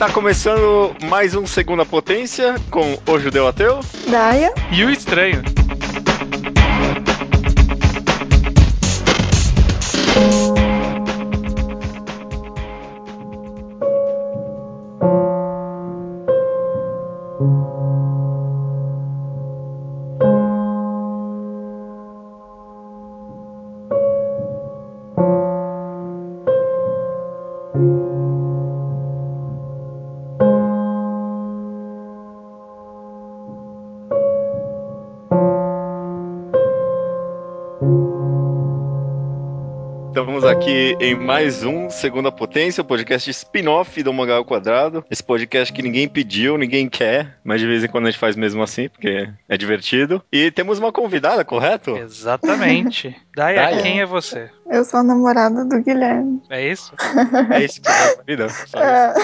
Está começando mais um Segunda Potência com o Judeu Ateu. Daia. E o Estranho. Aqui em mais um Segunda Potência, o podcast spin-off do Mangá ao Quadrado. Esse podcast que ninguém pediu, ninguém quer, mas de vez em quando a gente faz mesmo assim, porque é divertido. E temos uma convidada, correto? Exatamente. Daia. quem é você? Eu sou a namorada do Guilherme. É isso? É isso que é a vida. Só isso. É.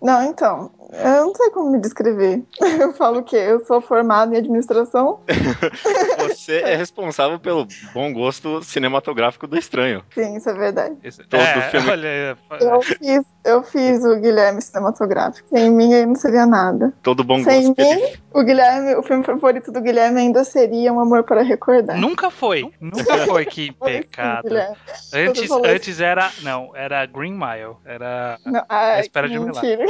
Não, então, eu não sei como me descrever. Eu falo o quê? Eu sou formada em administração? Você é responsável pelo bom gosto cinematográfico do estranho. Sim, isso é verdade. Isso- Todo é, filme- olha, Eu fiz, eu fiz o Guilherme cinematográfico. Sem mim ele não seria nada. Todo bom Sem gosto. mim, o Guilherme, o filme favorito do Guilherme ainda seria Um Amor para Recordar. nunca foi. Nunca foi. Que sim, pecado. Guilherme. Antes, antes era. Não, era Green Mile. Era. Não, ai, espera que de um milagre.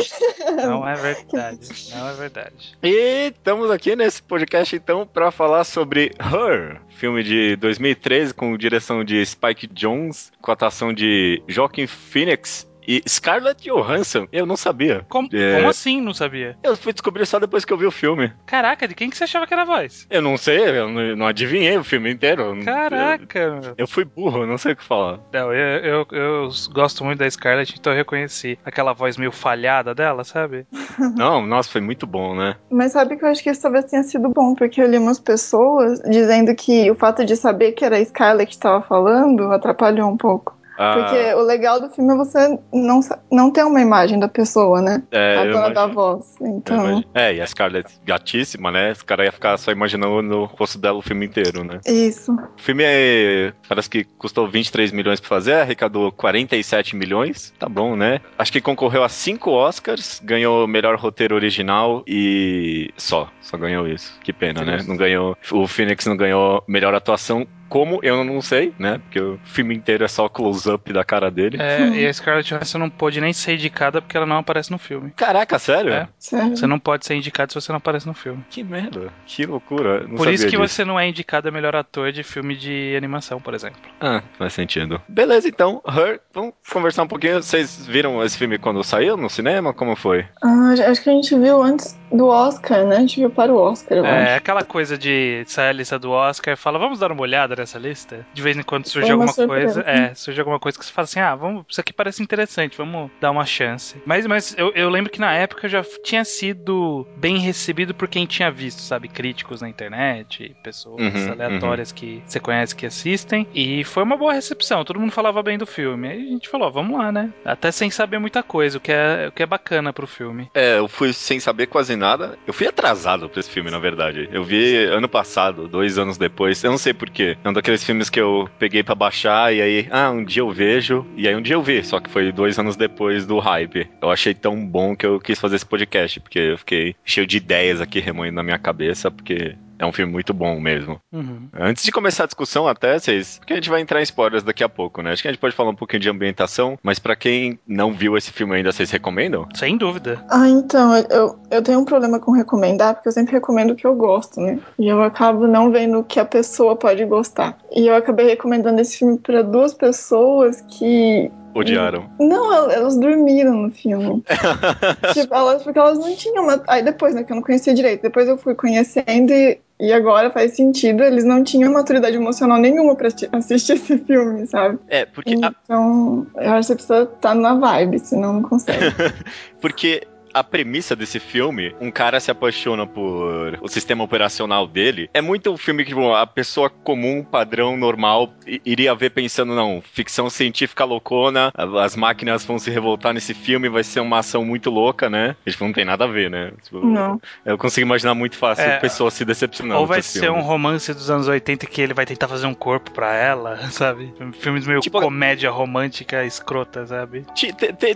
Não é verdade. Não é verdade. E estamos aqui nesse podcast então para falar sobre Her, filme de 2013 com direção de Spike Jonze, com atuação de Joaquin Phoenix e Scarlett Johansson. Eu não sabia. Como, É. como assim? Não sabia? Eu fui descobrir só depois que eu vi o filme. Caraca, de quem que você achava que era a voz? Eu não sei, eu não, não adivinhei o filme inteiro. Caraca. Eu, eu fui burro, eu não sei o que falar. Não, eu, eu, eu gosto muito da Scarlett, então eu reconheci aquela voz meio falhada dela, sabe? Não, nossa, foi muito bom, né? Mas sabe que eu acho que isso talvez tenha sido bom, porque eu li umas pessoas dizendo que o fato de saber que era a Scarlett que estava falando atrapalhou um pouco. Ah, Porque o legal do filme é você não, não ter uma imagem da pessoa, né? é, a dona da voz. Então. É, e a Scarlett gatíssima, né? Os caras iam ficar só imaginando no rosto dela o filme inteiro, né? isso. O filme é, parece que custou 23 milhões pra fazer, arrecadou 47 milhões. Tá bom, né? Acho que concorreu a cinco Oscars, ganhou melhor roteiro original e só, só ganhou isso. Que pena, né? Não ganhou, o Phoenix não ganhou melhor atuação. Como eu não sei, né? Porque o filme inteiro é só close-up da cara dele. É, e a Scarlett Johansson não pôde nem ser indicada porque ela não aparece no filme. Caraca, sério? É. Sério. Você não pode ser indicado se você não aparece no filme. Que merda. Que loucura. Não Por isso que disso. você não é indicado a melhor ator de filme de animação, por exemplo. Ah, faz sentido. Beleza, então, Her, vamos conversar um pouquinho. Vocês viram esse filme quando saiu no cinema? Como foi? Ah, acho que a gente viu antes do Oscar, né? A gente viu para o Oscar, É acho. aquela coisa de sair a lista do Oscar e fala, vamos dar uma olhada nessa lista? De vez em quando surge uma alguma surpresa. coisa. É, surge alguma coisa que você fala assim, ah, vamos, isso aqui parece interessante, vamos dar uma chance. Mas, mas eu, eu lembro que na época já tinha sido bem recebido por quem tinha visto, sabe? Críticos na internet, pessoas Uhum, aleatórias que você conhece que assistem. E foi uma boa recepção, todo mundo falava bem do filme. Aí a gente falou, vamos lá, né? Até sem saber muita coisa, o que é, o que é bacana pro filme. É, eu fui sem saber quase nada. Eu fui atrasado pra esse filme, na verdade. Eu vi ano passado, dois anos depois. Eu não sei porquê. É um daqueles filmes que eu peguei pra baixar e aí, ah, um dia eu vejo. E aí um dia eu vi, só que foi dois anos depois do hype. Eu achei tão bom que eu quis fazer esse podcast, porque eu fiquei cheio de ideias aqui remoendo na minha cabeça, porque é um filme muito bom mesmo. Uhum. Antes de começar a discussão, até, vocês. Porque a gente vai entrar em spoilers daqui a pouco, né? Acho que a gente pode falar um pouquinho de ambientação, mas pra quem não viu esse filme ainda, vocês recomendam? Sem dúvida. Ah, então, eu, eu tenho um problema com recomendar, porque eu sempre recomendo o que eu gosto, né? E eu acabo não vendo o que a pessoa pode gostar. E eu acabei recomendando esse filme para duas pessoas que. Odiaram. Não, el- elas dormiram no filme. tipo, elas, porque elas não tinham uma. Aí depois, né, que eu não conhecia direito. Depois eu fui conhecendo e, e agora faz sentido. Eles não tinham maturidade emocional nenhuma pra assisti- assistir esse filme, sabe? É, porque a, Então, eu acho que você precisa estar na vibe, senão não consegue. porque a premissa desse filme, um cara se apaixona por o sistema operacional dele, é muito um filme que tipo, a pessoa comum, padrão, normal, iria ver pensando, não, ficção científica loucona, as máquinas vão se revoltar nesse filme, vai ser uma ação muito louca, né? Tipo, não tem nada a ver, né? Tipo, Não. Eu consigo imaginar muito fácil É, pessoas se decepcionando. Ou vai ser um filme. romance dos anos 80 que ele vai tentar fazer um corpo pra ela, sabe? Filmes meio Tipo- comédia romântica escrota, sabe?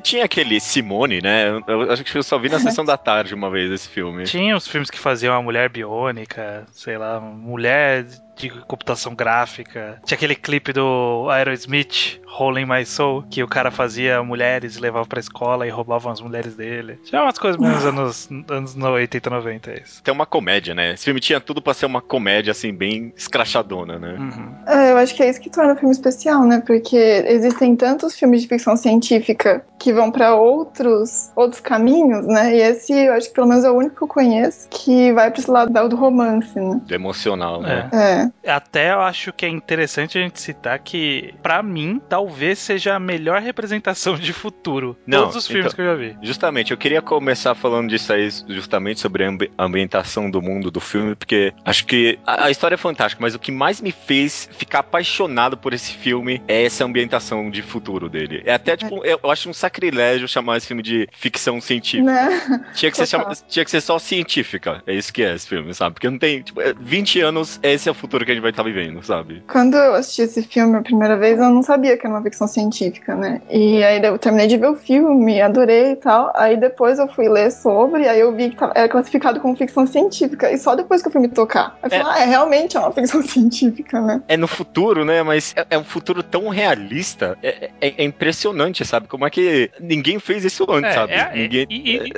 Tinha aquele Simone, né? Eu, eu acho que eu só vi na sessão da tarde uma vez esse filme. Tinha os filmes que faziam a mulher biônica, sei lá, mulher de computação gráfica. Tinha aquele clipe do Aerosmith, Rolling My Soul, que o cara fazia mulheres e levava pra escola e roubavam as mulheres dele. Tinha umas coisas menos anos, anos 80, 90, é isso. Tem uma comédia, né? Esse filme tinha tudo pra ser uma comédia, assim, bem escrachadona, né? Uhum. É, eu acho que é isso que torna o filme especial, né? Porque existem tantos filmes de ficção científica que vão pra outros outros caminhos, né? E esse, eu acho que pelo menos é o único que eu conheço que vai pra esse lado do romance, né? Do emocional, né? É. Até eu acho que é interessante a gente citar que, pra mim, talvez seja a melhor representação de futuro. Não, Todos os filmes então- que eu já vi. Justamente, eu queria começar falando disso aí, justamente sobre a ambi- a ambientação do mundo do filme, porque acho que a, a história é fantástica, mas o que mais me fez ficar apaixonado por esse filme é essa ambientação de futuro dele. É até, tipo, eu, eu acho um sacrilégio chamar esse filme de ficção científica. Né? Tinha que, ser chama- tinha que ser só científica. É isso que é esse filme, sabe? Porque não tem, tipo, é 20 anos, esse é o futuro que a gente vai estar vivendo, sabe? Quando eu assisti esse filme a primeira vez, eu não sabia que era uma ficção científica, né? E aí eu terminei de ver o filme, adorei e tal. Aí depois eu fui ler sobre, aí eu vi que era classificado como ficção científica. E só depois que eu fui me tocar. Aí eu falei, ah, é realmente é uma ficção científica, né? É no futuro, né? Mas é, é um futuro tão realista. É, é- é impressionante, sabe? Como é que ninguém fez isso antes, É, sabe? é, ninguém... e- e-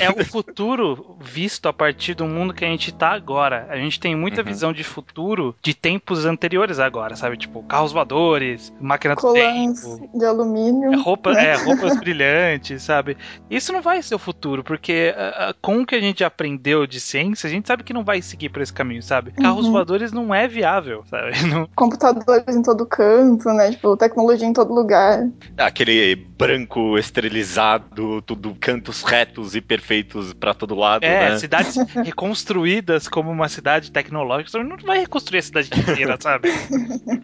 é o futuro visto a partir do mundo que a gente tá agora. A gente tem muita Uhum. visão de futuro de tempos anteriores agora, sabe? Tipo, carros voadores, máquina do Colãs tempo. de alumínio. É, roupa, né? é, roupas brilhantes, sabe? Isso não vai ser o futuro, porque ah, com o que a gente aprendeu de ciência, a gente sabe que não vai seguir por esse caminho, sabe? Carros Uhum. voadores não é viável, sabe? Não- Computadores em todo canto, né? Tipo, tecnologia em todo lugar. Aquele branco esterilizado, tudo cantos retos e perfeitos pra todo lado, É, né? cidades reconstruídas como uma cidade tecnológica, você não vai reconstruir a cidade inteira, sabe?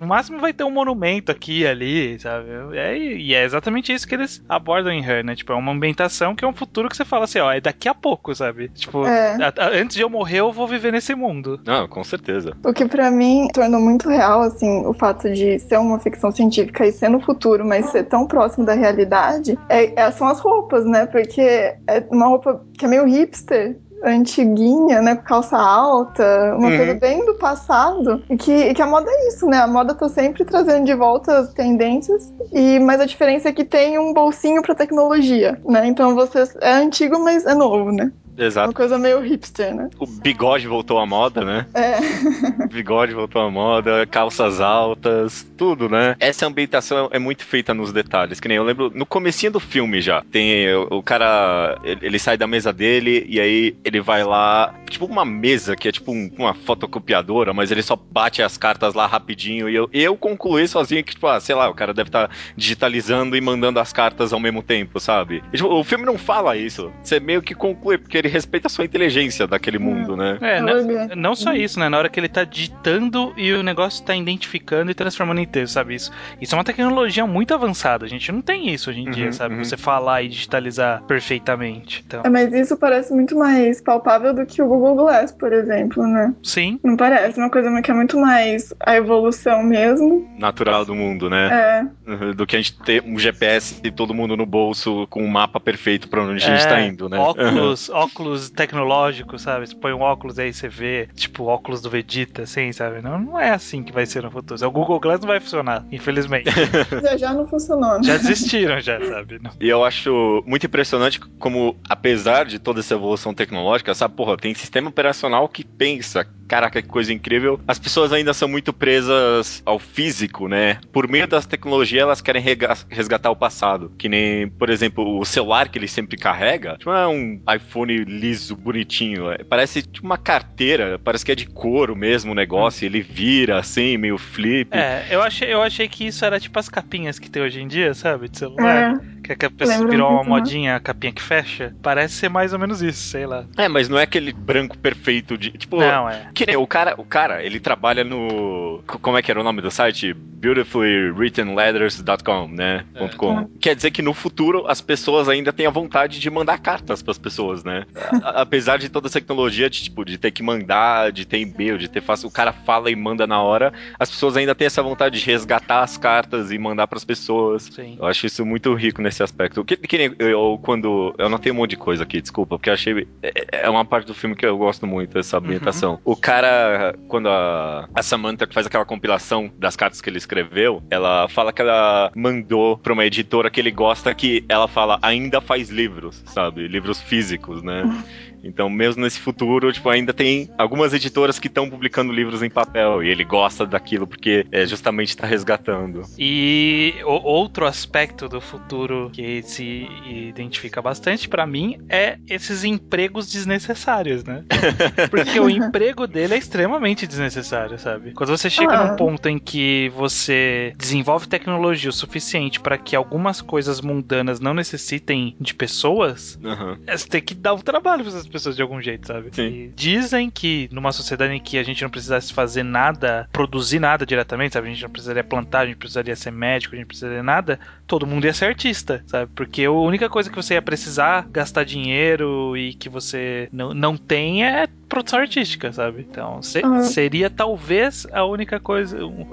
No máximo vai ter um monumento aqui e ali, sabe? É, e é exatamente isso que eles abordam em Her, né? Tipo, é uma ambientação que é um futuro que você fala assim, ó, é daqui a pouco, sabe? Tipo, É. a- a- antes de eu morrer, eu vou viver nesse mundo. Não, com certeza. O que pra mim tornou muito real, assim, o fato de ser uma ficção científica e ser no futuro, mas ser tão próximo da realidade, é, é- são as roupas, né? Porque é uma roupa que é meio hipster. Antiguinha, né? Com calça alta, uma Uhum. coisa bem do passado. E que, e que a moda é isso, né? A moda tá sempre trazendo de volta as tendências. E, mas a diferença é que tem um bolsinho pra tecnologia, né? Então você é antigo, mas é novo, né? Exato. Uma coisa meio hipster, né? O bigode voltou à moda, né? É. O bigode voltou à moda, calças altas, tudo, né? Essa ambientação é muito feita nos detalhes. Que nem eu lembro, no comecinho do filme já, tem o, o cara, ele, sai da mesa dele e aí ele vai lá, tipo uma mesa que é tipo um- uma fotocopiadora, mas ele só bate as cartas lá rapidinho e eu, eu concluí sozinho que, tipo, ah, sei lá, o cara deve estar digitalizando e mandando as cartas ao mesmo tempo, sabe? E, tipo, o filme não fala isso. Você meio que conclui, porque ele respeita a sua inteligência daquele mundo, né? É, né? Olha. Não só isso, né? Na hora que ele tá digitando e o negócio tá identificando e transformando em texto, sabe? Isso, isso é uma tecnologia muito avançada. A gente não tem isso hoje em dia, Uhum, sabe? uhum. Você falar e digitalizar perfeitamente. Então, É, mas isso parece muito mais palpável do que o Google Glass, por exemplo, né? sim. Não parece? Uma coisa que é muito mais a evolução mesmo. Natural do mundo, né? É. Do que a gente ter um GPS e todo mundo no bolso com um mapa perfeito pra onde a gente É, tá indo, né? Óculos, óculos tecnológicos, sabe? Você põe um óculos aí você vê, tipo, óculos do Vegeta, assim, sabe? Não, não é assim que vai ser no futuro. O Google Glass não vai funcionar, infelizmente. Já já não funcionou. né? Já desistiram, já, sabe? Não- E eu acho muito impressionante como, apesar de toda essa evolução tecnológica, essa porra, tem sistema operacional que pensa caraca, que coisa incrível. As pessoas ainda são muito presas ao físico, né? Por meio das tecnologias, elas querem resgatar o passado. Que nem, por exemplo, o celular que ele sempre carrega, tipo, não é um iPhone liso, bonitinho. É, parece tipo uma carteira, parece que é de couro mesmo o negócio, hum. ele vira assim, meio flip. É, eu achei, eu achei que isso era tipo as capinhas que tem hoje em dia, sabe? De celular. É. Que a pessoa virou uma modinha, a capinha que fecha. Parece ser mais ou menos isso, sei lá. É, mas não é aquele branco perfeito de. Tipo. Não, é. Que nem o cara, o cara, ele trabalha no. Como é que era o nome do site? beautifully-written-letters.com, né? É. .com. Quer dizer que no futuro as pessoas ainda têm a vontade de mandar cartas para as pessoas, né? Apesar de toda a tecnologia, de, tipo, de ter que mandar, de ter e-mail, de ter fácil, o cara fala e manda na hora, as pessoas ainda têm essa vontade de resgatar as cartas e mandar para as pessoas. Sim. Eu acho isso muito rico nesse aspecto. Que, que nem eu, quando. Eu não tenho um monte de coisa aqui, desculpa, porque eu achei. É, é uma parte do filme que eu gosto muito, essa ambientação. Uhum. O cara, quando a, a Samantha faz aquela compilação das cartas que ele escreveu, ela fala que ela mandou pra uma editora que ele gosta que ela fala ainda faz livros, sabe? Livros físicos, né? Então, mesmo nesse futuro, tipo, ainda tem algumas editoras que estão publicando livros em papel e ele gosta daquilo porque é, justamente está resgatando. E o, outro aspecto do futuro que se identifica bastante para mim é esses empregos desnecessários, né? Porque o emprego dele é extremamente desnecessário, sabe? Quando você chega num ponto em que você desenvolve tecnologia o suficiente para que algumas coisas mundanas não necessitem de pessoas, uhum. você tem que dar o um trabalho para essas pessoas de algum jeito, sabe? Sim. dizem que numa sociedade em que a gente não precisasse fazer nada, produzir nada diretamente, sabe? A gente não precisaria plantar, a gente precisaria ser médico, a gente precisaria nada, todo mundo ia ser artista, sabe? Porque a única coisa que você ia precisar gastar dinheiro e que você não, não tem é produção artística, sabe? Então, se, uhum. seria talvez a única coisa, um,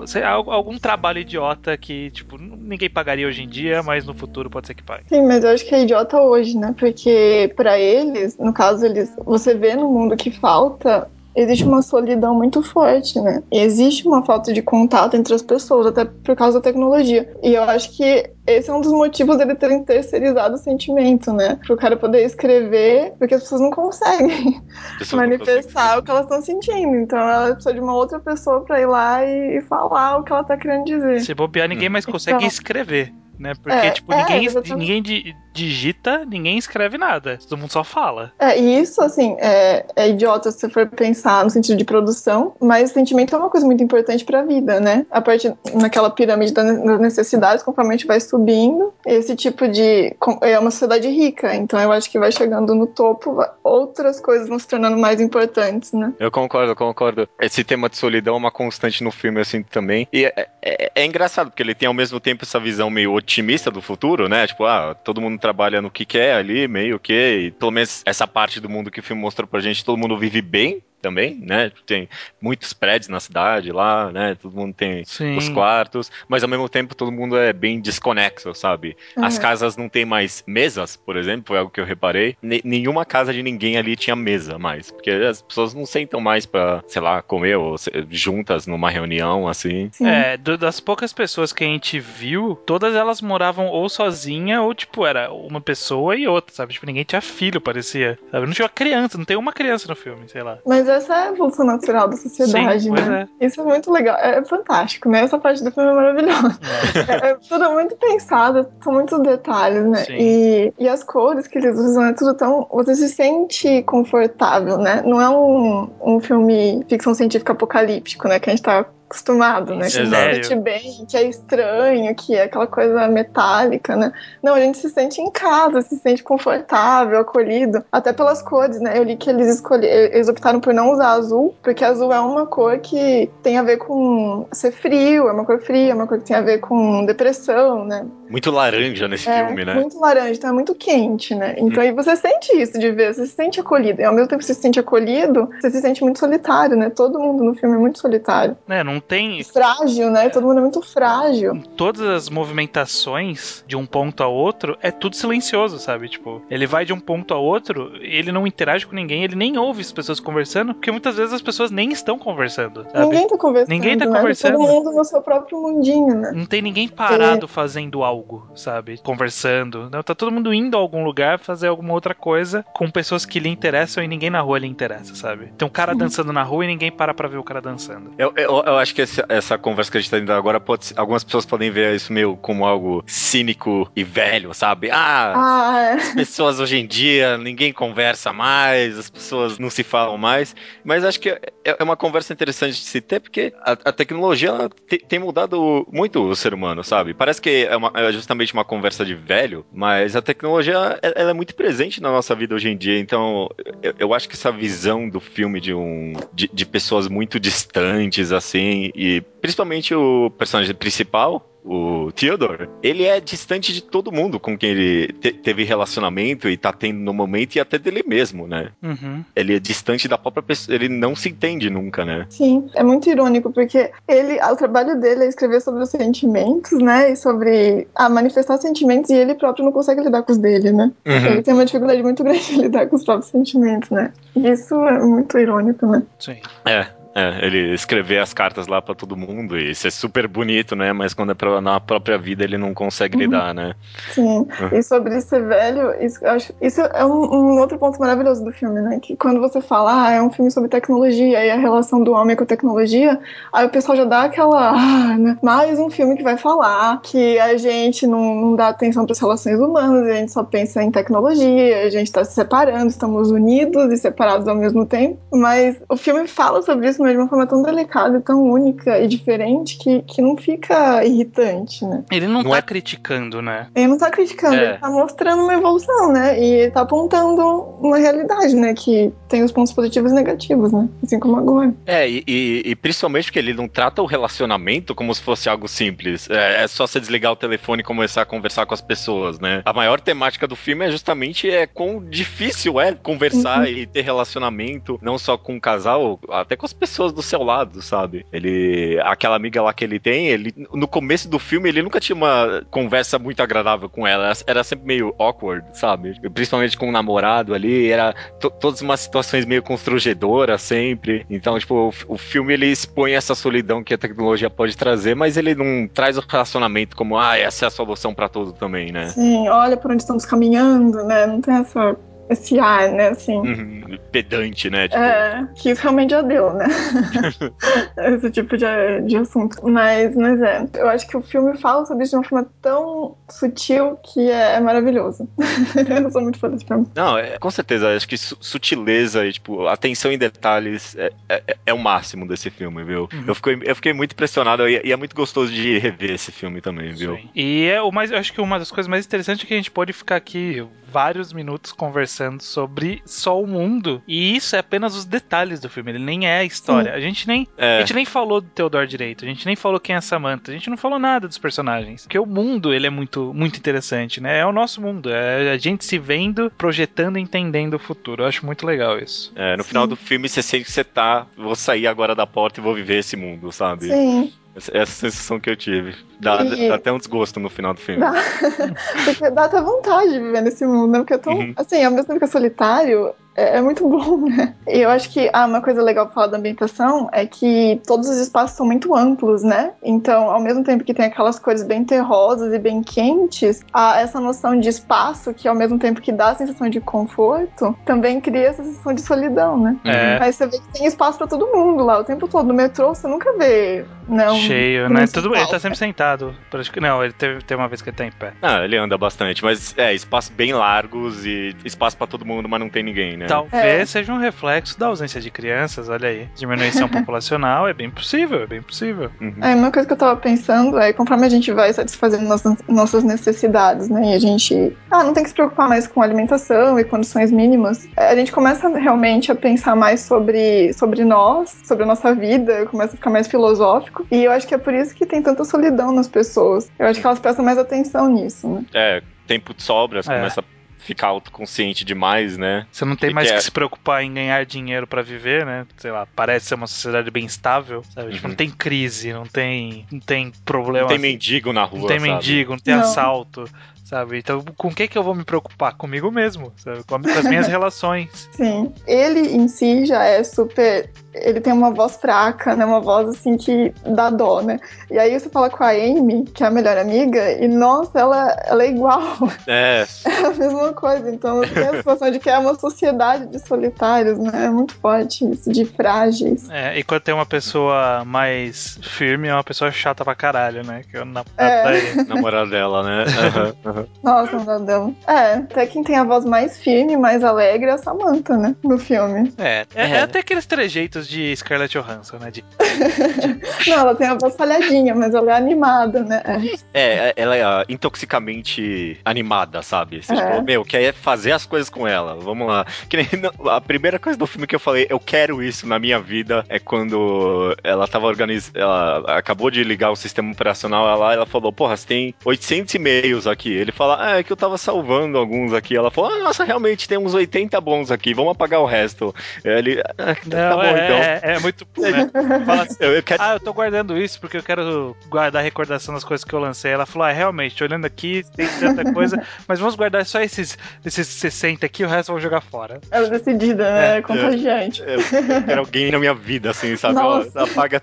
algum trabalho idiota que, tipo, ninguém pagaria hoje em dia, mas no futuro pode ser que pague. Sim, mas eu acho que é idiota hoje, né? Porque para eles, no caso, eles, você vê no mundo que falta existe uma solidão muito forte, né? E existe uma falta de contato entre as pessoas, até por causa da tecnologia. E eu acho que esse é um dos motivos dele ter terceirizado o sentimento, né? Para o cara poder escrever, porque as pessoas não conseguem pessoas manifestar não o que elas estão sentindo. Então ela precisa de uma outra pessoa para ir lá e, e, falar o que ela tá querendo dizer. Se bobear, ninguém mais consegue então, escrever né? Porque, é, tipo, ninguém, é, ninguém digita, ninguém escreve nada. Todo mundo só fala. É, e isso, assim, é, é idiota se você for pensar no sentido de produção, mas o sentimento é uma coisa muito importante pra vida, né? A partir naquela pirâmide das necessidades, conforme a gente vai subindo, esse tipo de. É uma sociedade rica, então eu acho que vai chegando no topo, outras coisas vão se tornando mais importantes, né? Eu concordo, eu concordo. Esse tema de solidão é uma constante no filme, assim, também. E é, é, é engraçado, porque ele tem ao mesmo tempo essa visão meio otimista do futuro, né? Tipo, ah, todo mundo trabalha no que quer ali, meio que, e pelo menos essa parte do mundo que o filme mostrou pra gente, todo mundo vive bem, também, né? Tem muitos prédios na cidade lá, né? Todo mundo tem Sim. os quartos, mas ao mesmo tempo todo mundo é bem desconexo, sabe? Uhum. As casas não tem mais mesas, por exemplo, foi algo que eu reparei. N nenhuma casa de ninguém ali tinha mesa mais, porque as pessoas não sentam mais para, sei lá, comer ou juntas numa reunião assim. Sim. É, do, das poucas pessoas que a gente viu, todas elas moravam ou sozinha ou tipo era uma pessoa e outra, sabe? Tipo, ninguém tinha filho, parecia. Sabe? Não tinha criança, não tem uma criança no filme, sei lá. Mas essa é a evolução natural da sociedade, Sim, né? É. Isso é muito legal. É fantástico, né? Essa parte do filme é maravilhosa. É, é tudo muito pensado, são muitos detalhes, né? E, e as cores que eles usam é tudo tão. Você se sente confortável, né? Não é um, um filme ficção científica apocalíptico, né? Que a gente tá acostumado, né? Que se sente bem, que é estranho, que é aquela coisa metálica, né? Não, a gente se sente em casa, se sente confortável, acolhido, até pelas cores, né? Eu li que eles escolheram, eles optaram por não usar azul, porque azul é uma cor que tem a ver com ser frio, é uma cor fria, é uma cor que tem a ver com depressão, né? Muito laranja nesse é, filme, né? Muito laranja, então é muito quente, né? Então hum. aí você sente isso de ver, você se sente acolhido. E ao mesmo tempo que você se sente acolhido, você se sente muito solitário, né? Todo mundo no filme é muito solitário. É, não não tem. Frágil, né? Todo mundo é muito frágil. Todas as movimentações de um ponto a outro é tudo silencioso, sabe? Tipo, ele vai de um ponto a outro, ele não interage com ninguém, ele nem ouve as pessoas conversando, porque muitas vezes as pessoas nem estão conversando. Sabe? Ninguém tá conversando. Ninguém tá né? conversando. Todo mundo no seu próprio mundinho, né? Não tem ninguém parado fazendo algo, sabe? Conversando. Não, tá todo mundo indo a algum lugar fazer alguma outra coisa com pessoas que lhe interessam e ninguém na rua lhe interessa, sabe? Tem um cara dançando na rua e ninguém para pra ver o cara dançando. Eu, eu, eu acho que esse- essa conversa que a gente tá tendo agora, pode, algumas pessoas podem ver isso meio como algo cínico e velho, sabe? Ah, Ah, é. as pessoas hoje em dia, ninguém conversa mais, as pessoas não se falam mais. Mas acho que é, é uma conversa interessante de se ter, porque a, a tecnologia te- tem mudado muito o ser humano, sabe? Parece que é, uma- é justamente uma conversa de velho, mas a tecnologia ela ela é muito presente na nossa vida hoje em dia. Então, eu, eu acho que essa visão do filme de um de, de pessoas muito distantes, assim, e principalmente o personagem principal. O Theodore, ele é distante de todo mundo com quem ele te- teve relacionamento e tá tendo no momento e até dele mesmo, né? Uhum. Ele é distante da própria pessoa, ele não se entende nunca, né? Sim, é muito irônico, porque ele, o trabalho dele é escrever sobre os sentimentos, né? E sobre a manifestar sentimentos, e ele próprio não consegue lidar com os dele, né? Ele tem uma dificuldade muito grande de lidar com os próprios sentimentos, né? E isso é muito irônico, né? Sim. É, é, ele escrever as cartas lá pra todo mundo e ser super bonito, né? Mas quando é pra, na própria vida ele não consegue Uhum. lidar, né? Sim, e sobre ser velho, isso, acho, isso é um, um outro ponto maravilhoso do filme, né? Que quando você fala, ah, é um filme sobre tecnologia e a relação do homem com a tecnologia, aí o pessoal já dá aquela, ah, né? Mais um filme que vai falar que a gente não, não dá atenção para as relações humanas, a gente só pensa em tecnologia, a gente tá se separando, estamos unidos e separados ao mesmo tempo. Mas o filme fala sobre isso, mas de uma forma tão delicada, tão única e diferente que, que não fica irritante, né? Ele não, Não tá é- criticando, né? Ele não tá criticando, É. ele tá mostrando uma evolução, né? E tá apontando uma realidade, né? Que tem os pontos positivos e negativos, né? Assim como agora. É, e, e- e principalmente porque ele não trata o relacionamento como se fosse algo simples. É, é só você desligar o telefone e começar a conversar com as pessoas, né? A maior temática do filme é justamente é quão difícil é conversar e ter relacionamento, não só com o casal, até com as pessoas do seu lado, sabe? Ele. Aquela amiga lá que ele tem, ele. No começo do filme, ele nunca tinha uma conversa muito agradável com ela. Era, sempre meio awkward, sabe? Principalmente com o namorado ali, era to- todas umas situações meio constrangedoras sempre. Então, tipo, o, o filme ele expõe essa solidão que a tecnologia pode trazer, mas ele não traz o relacionamento como, ah, essa é a solução pra tudo também, né? Sim, olha por onde estamos caminhando, né? Não tem essa, esse ar, né? Assim. Uhum, Pedante, né? Tipo, É, que isso realmente já deu, né? Esse tipo de, de assunto. Mas, mas é, eu acho que o filme fala sobre isso de uma forma tão sutil que é, é maravilhoso. eu sou muito fã desse filme. Não, é, com certeza, acho que su- sutileza e, tipo, atenção em detalhes é, é, é o máximo desse filme, viu? Uhum. Eu, fiquei, eu fiquei muito impressionado e, e é muito gostoso de rever esse filme também, viu? Sim. E é o mais, eu acho que uma das coisas mais interessantes é que a gente pode ficar aqui vários minutos conversando sobre só o mundo. E isso é apenas os detalhes do filme, ele nem é a história. A gente nem A É, gente nem falou do Theodore direito, a gente nem falou quem é a Samantha, a gente não falou nada dos personagens. Porque o mundo, ele é muito, muito interessante, né? É o nosso mundo, é a gente se vendo, projetando, entendendo o futuro. Eu acho muito legal isso. é, no Sim. final do filme você sente que você tá. Vou sair agora da porta e vou viver esse mundo, sabe? Sim. Essa, essa sensação que eu tive. Dá, E- dá até um desgosto no final do filme. Dá. Porque dá até vontade de viver nesse mundo, né? Porque é tão. Uhum. Assim, ao mesmo tempo que é solitário, é, é muito bom, né? E eu acho que ah, uma coisa legal pra falar da ambientação é que todos os espaços são muito amplos, né? Então, ao mesmo tempo que tem aquelas cores bem terrosas e bem quentes, há essa noção de espaço que, ao mesmo tempo que dá a sensação de conforto, também cria essa sensação de solidão, né? É. Aí você vê que tem espaço pra todo mundo lá o tempo todo. No metrô você nunca vê, né? um- Cheio, né? Tudo, ele tá sempre sentado. Não, ele teve, tem uma vez que ele tá em pé. Ah, ele anda bastante, mas é, espaços bem largos e espaço pra todo mundo, mas não tem ninguém, né? Talvez É. seja um reflexo da ausência de crianças, olha aí. Diminuição populacional é bem possível, é bem possível. Uhum. É, uma coisa que eu tava pensando é conforme a gente vai satisfazendo nossas, nossas necessidades, né? E a gente ah, não tem que se preocupar mais com alimentação e condições mínimas. é, A gente começa realmente a pensar mais sobre, sobre nós, sobre a nossa vida, começa a ficar mais filosófico. E eu acho que é por isso que tem tanta solidão nas pessoas. Eu acho que elas prestam mais atenção nisso, né? É, tempo de sobra, É. começa a ficar autoconsciente demais, né? Você não tem Que mais que que é? se preocupar em ganhar dinheiro pra viver, né? Sei lá, parece ser uma sociedade bem estável, sabe? Tipo, Uhum. não tem crise, não tem, não tem problema. Não tem mendigo na rua, Não tem sabe? mendigo, não tem Não. assalto, sabe? Então, com o que que eu vou me preocupar? Comigo mesmo, sabe? Com as minhas relações. Sim. Ele em si já é super. Ele tem uma voz fraca, né? Uma voz assim que dá dó, né? E aí você fala com a Amy, que é a melhor amiga, e nossa, ela, ela é igual. É, É a mesma coisa. Então tem a sensação de que é uma sociedade de solitários, né? É muito forte isso, de frágeis. É, e quando tem uma pessoa mais firme, é uma pessoa chata pra caralho, né? Que eu na É. daí. namorada dela, né? Aham, Nossa, meu Deus. É, até quem tem a voz mais firme, mais alegre é a Samantha, né? No filme. É, é, É. é até aqueles trejeitos de Scarlett Johansson, né? De, Não, ela tem a voz falhadinha, mas ela é animada, né? É. É, ela é ah, intoxicamente animada, sabe? Você, É. tipo, meu, quer fazer as coisas com ela. Vamos lá. Que nem a primeira coisa do filme que eu falei, eu quero isso na minha vida, é quando ela tava organizando. Ela acabou de ligar o sistema operacional lá, ela falou, porra, você tem 800 e-mails aqui. Ele fala, ah, é que eu tava salvando alguns aqui. Ela falou, ah, nossa, realmente tem uns 80 bons aqui, vamos apagar o resto. Ele, ah, tá Não, bom é, então. é, é muito. Né? Fala assim, Eu, eu quero. ah, eu tô guardando isso porque eu quero guardar a recordação das coisas que eu lancei. Ela falou, ah, realmente, olhando aqui, tem tanta coisa, mas vamos guardar só esses, esses 60 aqui, o resto eu vou jogar fora. Ela é decidida, né? É contagiante. Eu eu quero alguém na minha vida, assim, sabe? Nossa. apaga,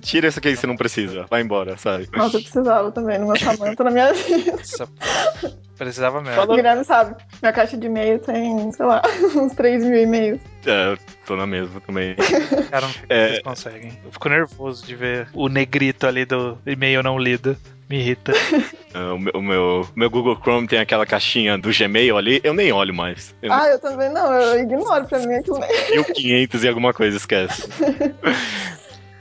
tira isso aqui que você não precisa, vai embora, sabe? Nossa, eu precisava também no meu Samantha na minha vida. Nossa, precisava mesmo. Falou- O Guilherme sabe, minha caixa de e-mail tem, sei lá, uns 3 mil e-mails. É, eu tô na mesma também. Cara, não sei É. vocês conseguem. Eu fico nervoso de ver o negrito ali do e-mail não lido. Me irrita. É, o, meu, o meu, meu Google Chrome tem aquela caixinha do Gmail ali, eu nem olho mais. Eu, Ah, eu também não, eu ignoro pra mim aquilo. 1500 e alguma coisa, esquece.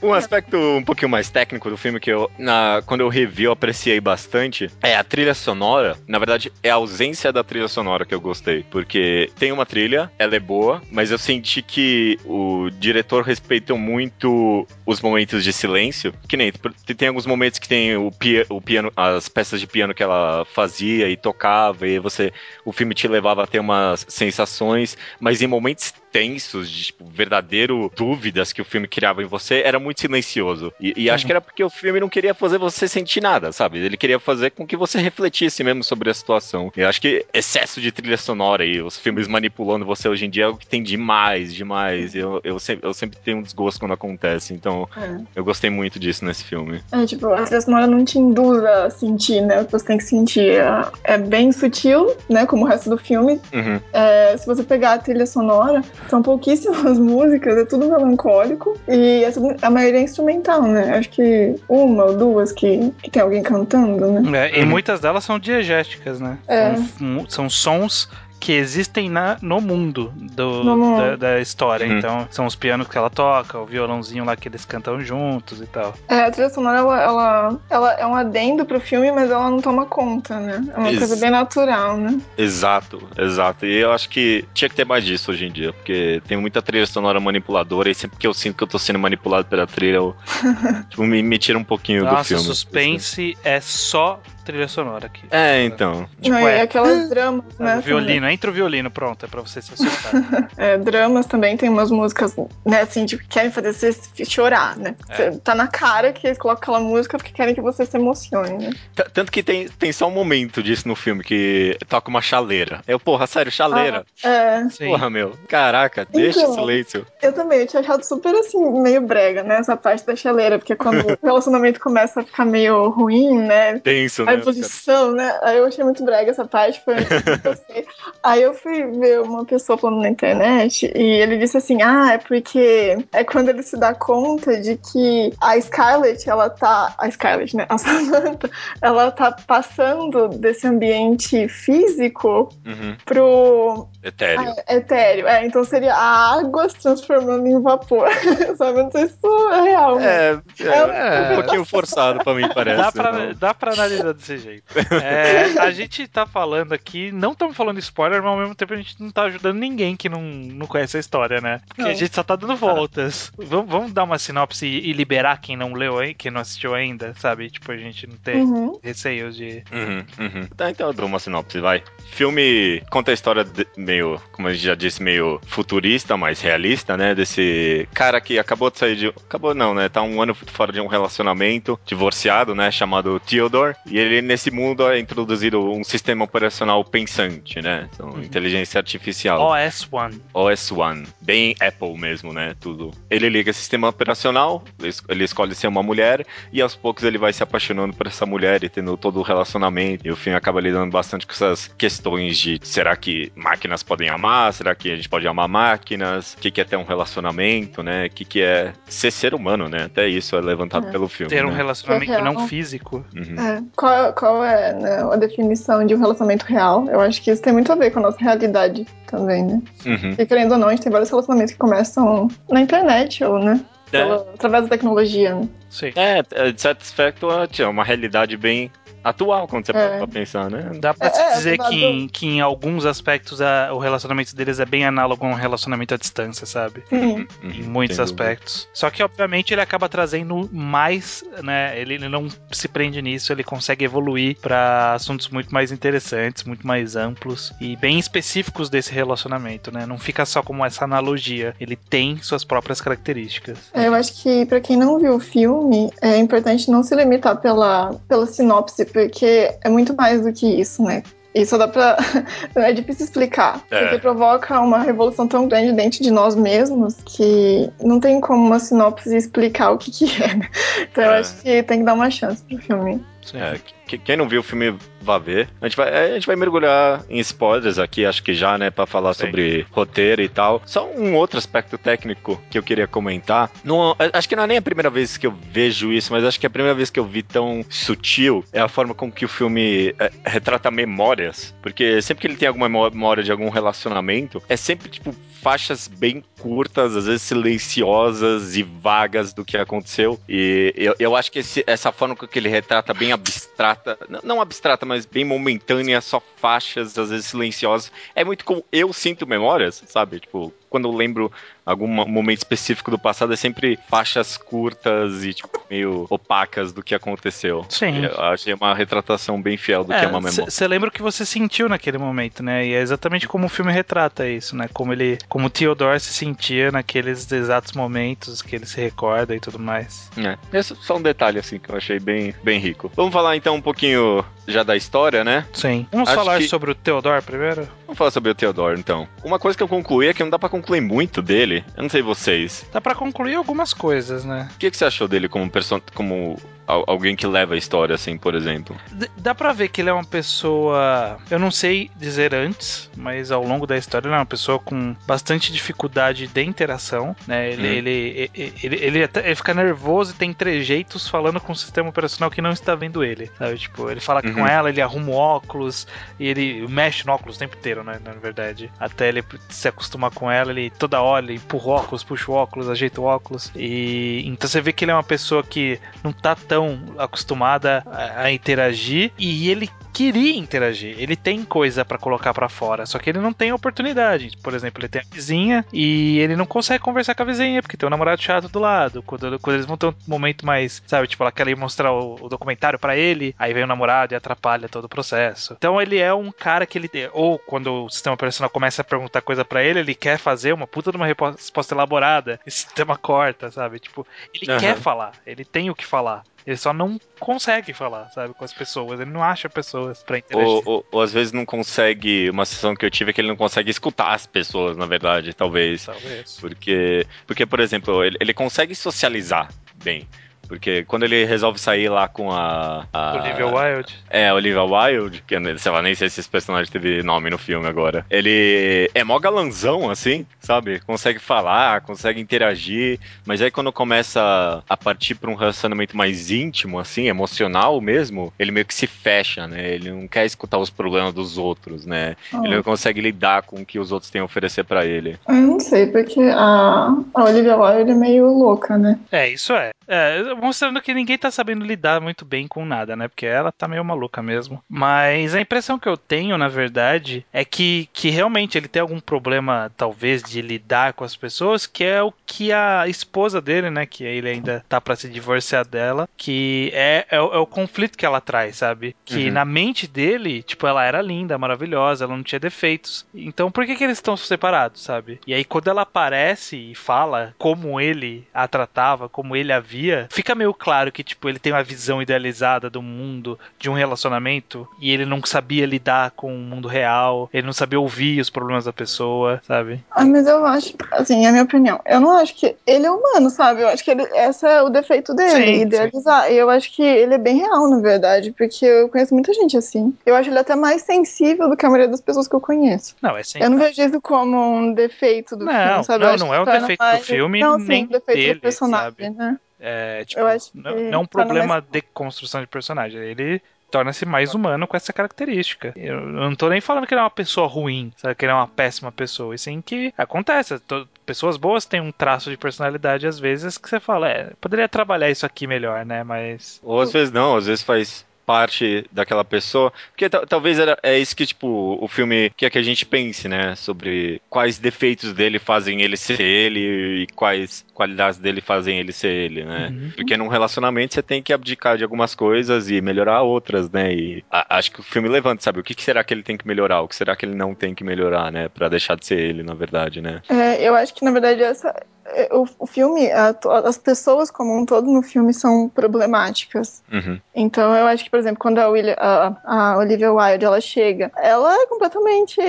Um aspecto um pouquinho mais técnico do filme que eu, na, quando eu revi, eu apreciei bastante é a trilha sonora. Na verdade, é a ausência da trilha sonora que eu gostei. Porque tem uma trilha, ela é boa, mas eu senti que o diretor respeitou muito os momentos de silêncio. Que nem tem, alguns momentos que tem o, pia- o piano, as peças de piano que ela fazia e tocava, e você. O filme te levava a ter umas sensações, mas em momentos tensos, de tipo, verdadeiro dúvidas que o filme criava em você, era muito silencioso. E, e acho que era porque o filme não queria fazer você sentir nada, sabe? Ele queria fazer com que você refletisse mesmo sobre a situação. E acho que excesso de trilha sonora e os filmes manipulando você hoje em dia é o que tem demais, demais. Eu, eu, sempre, eu sempre tenho um desgosto quando acontece. Então, eu gostei muito disso nesse filme. É, tipo, a trilha sonora não te induz a sentir, né? O que você tem que sentir. É- É bem sutil, né? Como o resto do filme. Uhum. É, se você pegar a trilha sonora, são pouquíssimas músicas, é tudo melancólico. E é tudo- a maioria é instrumental, né? Acho que uma ou duas que, que tem alguém cantando, né? É, e muitas delas são diegéticas, né? É. São, são sons que existem na, no mundo, do, No. Da, da história. Uhum. Então, são os pianos que ela toca, o violãozinho lá que eles cantam juntos e tal. É, a trilha sonora, ela, ela, ela é um adendo pro filme, mas ela não toma conta, né? É uma Isso. coisa bem natural, né? Exato, exato. E eu acho que tinha que ter mais disso hoje em dia, porque tem muita trilha sonora manipuladora e sempre que eu sinto que eu tô sendo manipulado pela trilha, eu tipo, me, me tira um pouquinho do Nossa, filme. suspense é só trilha sonora aqui. É, então. Tipo, não, e é- aquelas dramas, Sabe, né? o violino, entra o violino, pronto, é pra você se assustar. É, dramas também tem umas músicas, né, assim, tipo, que querem fazer você chorar, né? É. Você tá na cara que eles colocam aquela música porque querem que você se emocione, né? T- Tanto que tem, tem só um momento disso no filme que toca uma chaleira. Eu, porra, sério, chaleira. É, Sim. Porra, meu. Caraca, deixa Então. o silêncio. eu também, eu tinha achado super, assim, meio brega, né, essa parte da chaleira, porque quando o relacionamento começa a ficar meio ruim, né, Tenso, a né? evolução, né? Aí eu achei muito brega essa parte, foi. Aí eu fui ver uma pessoa falando na internet e ele disse assim: Ah, é porque é quando ele se dá conta de que a Scarlett, ela tá. A Scarlett, né? A Samantha, ela tá passando desse ambiente físico Uhum. pro Etéreo. ah, etéreo. É, então seria a água se transformando em vapor. Sabe? Não sei se isso é real. né? É, é, É. um pouquinho forçado pra mim, parece. Dá pra, não. dá pra analisar desse jeito. É, a gente tá falando aqui, não estamos falando spoiler, mas ao mesmo tempo a gente não tá ajudando ninguém que não, não conhece a história, né? Porque Não. a gente só tá dando voltas. Vamos, vamos dar uma sinopse e, liberar quem não leu aí, quem não assistiu ainda, sabe? Tipo, a gente não ter Uhum. receios de. Uhum, uhum. Tá, então eu dou uma sinopse, vai. Filme conta a história de- meio, como a gente já disse, meio futurista, mais realista, né? Desse cara que acabou de sair de. Acabou não, né? Tá um ano fora de um relacionamento, divorciado, né? Chamado Theodore. E ele, nesse mundo, é introduzido um sistema operacional pensante, né? Então, inteligência artificial. OS1. OS One, bem Apple mesmo, né? Tudo. Ele liga sistema operacional, ele es- ele escolhe ser uma mulher e aos poucos ele vai se apaixonando por essa mulher e tendo todo o relacionamento. E o filme acaba lidando bastante com essas questões de será que máquinas podem amar? Será que a gente pode amar máquinas? O que, que é ter um relacionamento, né? O que, que é ser ser humano, né? Até isso é levantado É. pelo filme. Ter um né? relacionamento é não físico. Uhum. É. Qual, qual é né, a definição de um relacionamento real? Eu acho que isso tem muito a ver com a nossa realidade também, né? Uhum. E querendo ou não, a gente tem vários relacionamentos que começam na internet ou, né? É. através da tecnologia, né? Sim. É, é, de certo aspecto, é uma realidade bem atual quando você É. para pra pensar, né? Dá pra É, se é, dizer apesar que, em, que em alguns aspectos a- o relacionamento deles é bem análogo a um relacionamento à distância, sabe? Sim. Uhum, Em muitos sem dúvida. aspectos. Só que, obviamente, ele acaba trazendo mais, né? Ele, ele não se prende nisso, ele consegue evoluir pra assuntos muito mais interessantes, muito mais amplos e bem específicos desse relacionamento, né? Não fica só como essa analogia. Ele tem suas próprias características. É, eu acho que pra quem não viu o filme, é importante não se limitar pela, pela sinopse, porque é muito mais do que isso, né? E só dá pra. é difícil explicar. É. Porque provoca uma revolução tão grande dentro de nós mesmos que não tem como uma sinopse explicar o que, que é? Então eu É. acho que tem que dar uma chance pro filme. Sim. É, que- quem não viu o filme, vá ver. A gente, vai, a gente vai mergulhar em spoilers aqui, acho que já, né, pra falar Sim. sobre roteiro e tal. Só um outro aspecto técnico que eu queria comentar. Não, acho que não é nem a primeira vez que eu vejo isso, mas acho que é a primeira vez que eu vi tão sutil é a forma com que o filme é, retrata memórias. Porque sempre que ele tem alguma memória de algum relacionamento, é sempre, tipo, faixas bem curtas, às vezes silenciosas e vagas do que aconteceu. E eu, eu acho que esse- essa forma com que ele retrata bem abstrata, não abstrata, mas bem momentânea, só faixas, às vezes silenciosas, é muito como eu sinto memórias, sabe? Tipo, quando eu lembro algum mo- momento específico do passado, é sempre faixas curtas e, tipo, meio opacas do que aconteceu. Sim. Eu achei uma retratação bem fiel do que é uma memória. Você lembra o que você sentiu naquele momento, né? E é exatamente como o filme retrata isso, né? Como ele, como o Theodore se sentia naqueles exatos momentos que ele se recorda e tudo mais. É, esse é só um detalhe, assim, que eu achei bem, bem rico. Vamos falar, então, um pouquinho já da história, né? Sim. Vamos Acho falar que- sobre o Theodore primeiro? Vamos falar sobre o Theodore, então. Uma coisa que eu concluí é que não dá pra concluir muito dele. Eu não sei vocês. Dá pra concluir algumas coisas, né? O que, que você achou dele como person... como alguém que leva a história, assim, por exemplo? D- Dá pra ver que ele é uma pessoa. Eu não sei dizer antes, mas ao longo da história ele é uma pessoa com bastante dificuldade de interação, né? Ele, Hum. ele, ele, ele, ele até- ele fica nervoso e tem trejeitos falando com o sistema operacional que não está vendo ele, sabe? Tipo, ele fala Uhum. com ela, ele arruma o óculos e ele mexe no óculos o tempo inteiro, né? Na verdade. Até ele se acostumar com ela, ele toda hora ele empurra o óculos, puxa o óculos, ajeita o óculos. E então você vê que ele é uma pessoa que não tá tão acostumada a, a interagir e ele queria interagir. Ele tem coisa pra colocar pra fora, só que ele não tem oportunidade. Por exemplo, ele tem a vizinha e ele não consegue conversar com a vizinha porque tem um namorado chato do lado. Quando, quando eles vão ter um momento mais, sabe, tipo, ela quer ir mostrar o, o documentário pra ele, aí vem o namorado e atrapalha todo o processo. Então ele é um cara que ele ou quando o sistema operacional começa a perguntar coisa pra ele, ele quer fazer uma puta de uma resposta elaborada. E o sistema corta, sabe? Tipo, ele Aham. quer falar, ele tem o que falar. Ele só não consegue falar, sabe, com as pessoas. Ele não acha pessoas pra interagir. Ou, ou- ou às vezes não consegue. Uma sessão que eu tive é que ele não consegue escutar as pessoas, na verdade, talvez. Talvez. Porque, porque por exemplo, ele, ele consegue socializar bem. Porque quando ele resolve sair lá com a. a Olivia Wilde. É, Olivia Wilde, que sei lá, nem sei se esse personagem teve nome no filme agora. Ele é mó galanzão, assim, sabe? Consegue falar, consegue interagir, mas aí quando começa a partir pra um relacionamento mais íntimo, assim, emocional mesmo, ele meio que se fecha, né? Ele não quer escutar os problemas dos outros, né? Ele não consegue lidar com o que os outros têm a oferecer pra ele. Eu não sei, porque a, a Olivia Wilde é meio louca, né? É, isso é. É, mostrando que ninguém tá sabendo lidar muito bem com nada, né? Porque ela tá meio maluca mesmo. Mas a impressão que eu tenho, na verdade, é que, que realmente ele tem algum problema, talvez, de lidar com as pessoas, que é o que a esposa dele, né? Que ele ainda tá para se divorciar dela, que é, é, é, o conflito que ela traz, sabe? Que uhum. na mente dele, tipo, ela era linda, maravilhosa, ela não tinha defeitos. Então por que, que eles estão separados, sabe? E aí quando ela aparece e fala como ele a tratava, como ele a via, fica meio claro que, tipo, ele tem uma visão idealizada do mundo, de um relacionamento, e ele não sabia lidar com o mundo real, ele não sabia ouvir os problemas da pessoa, sabe? Ah, mas eu acho, assim, é a minha opinião, eu não acho que ele é humano, sabe? Eu acho que ele, esse é o defeito dele, sim, idealizar. Sim. Eu acho que ele é bem real, na verdade, porque eu conheço muita gente assim. Eu acho ele até mais sensível do que a maioria das pessoas que eu conheço. Não, é sim. Eu não vejo isso como um defeito do não, filme, sabe? Não, não é um defeito mais... do filme, não, sim, nem defeito dele, do personagem, sabe? né? É, tipo, eu acho não, não é um problema mais... de construção de personagem. Ele torna-se mais humano com essa característica. Eu não tô nem falando que ele é uma pessoa ruim, sabe? Que ele é uma péssima pessoa. E sim que acontece. Pessoas boas têm um traço de personalidade, às vezes, que você fala, é, poderia trabalhar isso aqui melhor, né? Mas. Ou às vezes não, às vezes faz parte daquela pessoa. Porque talvez era, é isso que, tipo, o filme quer que a gente pense, né? Sobre quais defeitos dele fazem ele ser ele e quais qualidades dele fazem ele ser ele, né? Uhum. Porque num relacionamento você tem que abdicar de algumas coisas e melhorar outras, né? E a, acho que o filme levanta, sabe? O que, que, será que ele tem que melhorar? O que será que ele não tem que melhorar, né? Pra deixar de ser ele, na verdade, né? É, eu acho que, na verdade, essa, é, o, o filme, a, as pessoas como um todo no filme são problemáticas. Uhum. Então eu acho que, por exemplo, quando a, William, a, a, Olivia Wilde ela chega, ela é completamente.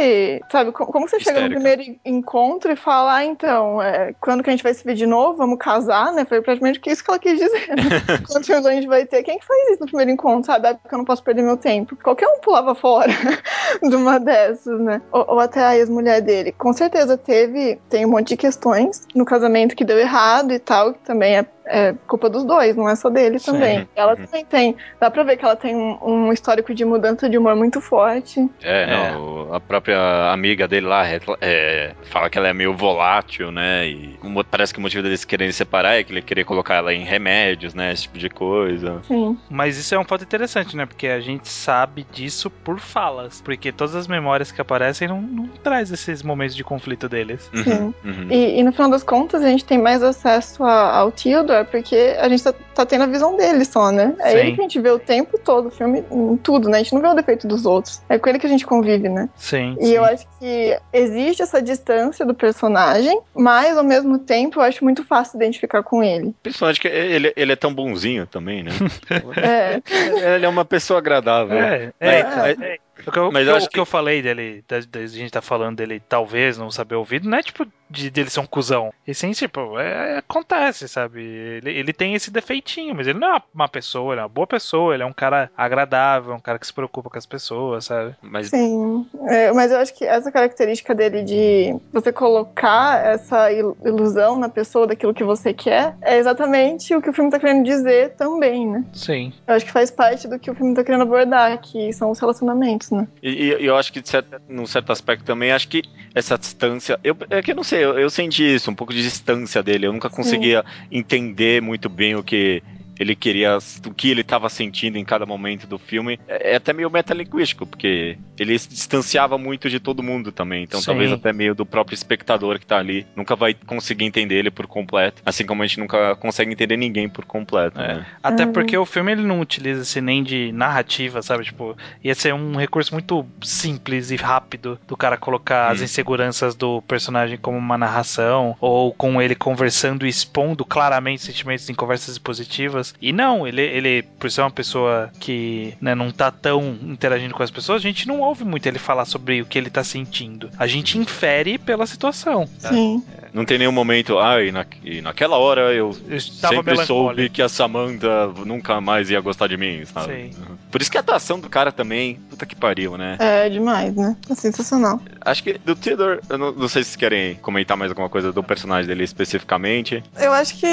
Sabe, como, como você chega Histérica. no primeiro encontro e fala, ah, então, é, quando que a gente vai se ver de novo? Vamos casar, né? Foi praticamente isso que ela quis dizer. Né? Quantos filhos a gente vai ter? Quem que faz isso no primeiro encontro, sabe? É porque eu não posso perder meu tempo. Qualquer um pulava fora de uma dessas, né? Ou, ou até a ex-mulher dele. Com certeza teve, tem um monte de questões no casamento que deu errado e tal, que também é é culpa dos dois, não é só dele Sim. também. Ela uhum. também tem. Dá pra ver que ela tem um, um histórico de mudança de humor muito forte. É, é. Não, a própria amiga dele lá é, fala que ela é meio volátil, né? E parece que o motivo deles quererem separar é que ele queria colocar ela em remédios, né? Esse tipo de coisa. Sim. Mas isso é um fato interessante, né? Porque a gente sabe disso por falas. Porque todas as memórias que aparecem não, não traz esses momentos de conflito deles. Sim. Uhum. Uhum. E, e, no final das contas, a gente tem mais acesso a, ao É porque a gente tá, tá, tendo a visão dele só, né? É Sim. ele que a gente vê o tempo todo, o filme, em tudo, né? A gente não vê o defeito dos outros. É com ele que a gente convive, né? Sim. E sim. eu acho que existe essa distância do personagem, mas ao mesmo tempo eu acho muito fácil identificar com ele. Principalmente que ele, ele é tão bonzinho também, né? é. Ele é uma pessoa agradável. É, é, é, é. O que eu, Mas eu, acho que... que eu falei dele, da, da, a gente tá falando dele talvez não saber ouvir, não é tipo de dele ser um cuzão. E sim, tipo, é, acontece, sabe? Ele, ele tem esse defeitinho, mas ele não é uma pessoa, ele é uma boa pessoa, ele é um cara agradável, um cara que se preocupa com as pessoas, sabe? Mas... Sim, é, mas eu acho que essa característica dele de você colocar essa ilusão na pessoa daquilo que você quer é exatamente o que o filme tá querendo dizer também, né? Sim. Eu acho que faz parte do que o filme tá querendo abordar, que são os relacionamentos, né? E, e eu acho que, de certo, num certo aspecto também, acho que essa distância. Eu, é que eu não sei, eu, eu senti isso, um pouco de distância dele. Eu nunca conseguia Sim. entender muito bem o que ele queria o que ele estava sentindo em cada momento do filme. É, é até meio metalinguístico, porque ele se distanciava muito de todo mundo também. Então Sim. talvez até meio do próprio espectador que tá ali. Nunca vai conseguir entender ele por completo. Assim como a gente nunca consegue entender ninguém por completo. É. Né? Até uhum. porque o filme ele não utiliza-se nem de narrativa, sabe? Tipo, ia ser um recurso muito simples e rápido do cara colocar hum. as inseguranças do personagem como uma narração, ou com ele conversando e expondo claramente sentimentos em conversas positivas e não, ele, ele por ser uma pessoa que né, não tá tão interagindo com as pessoas, a gente não ouve muito ele falar sobre o que ele tá sentindo. A gente infere pela situação. Sim. Não tem nenhum momento, ah, e, na, e naquela hora eu, eu sempre soube que a Samantha nunca mais ia gostar de mim, sabe? Sim. Por isso que a atuação do cara também, puta que pariu, né? É demais, né? É sensacional. acho que do Theodore, eu não, não, sei se vocês querem comentar mais alguma coisa do personagem dele especificamente. Eu acho que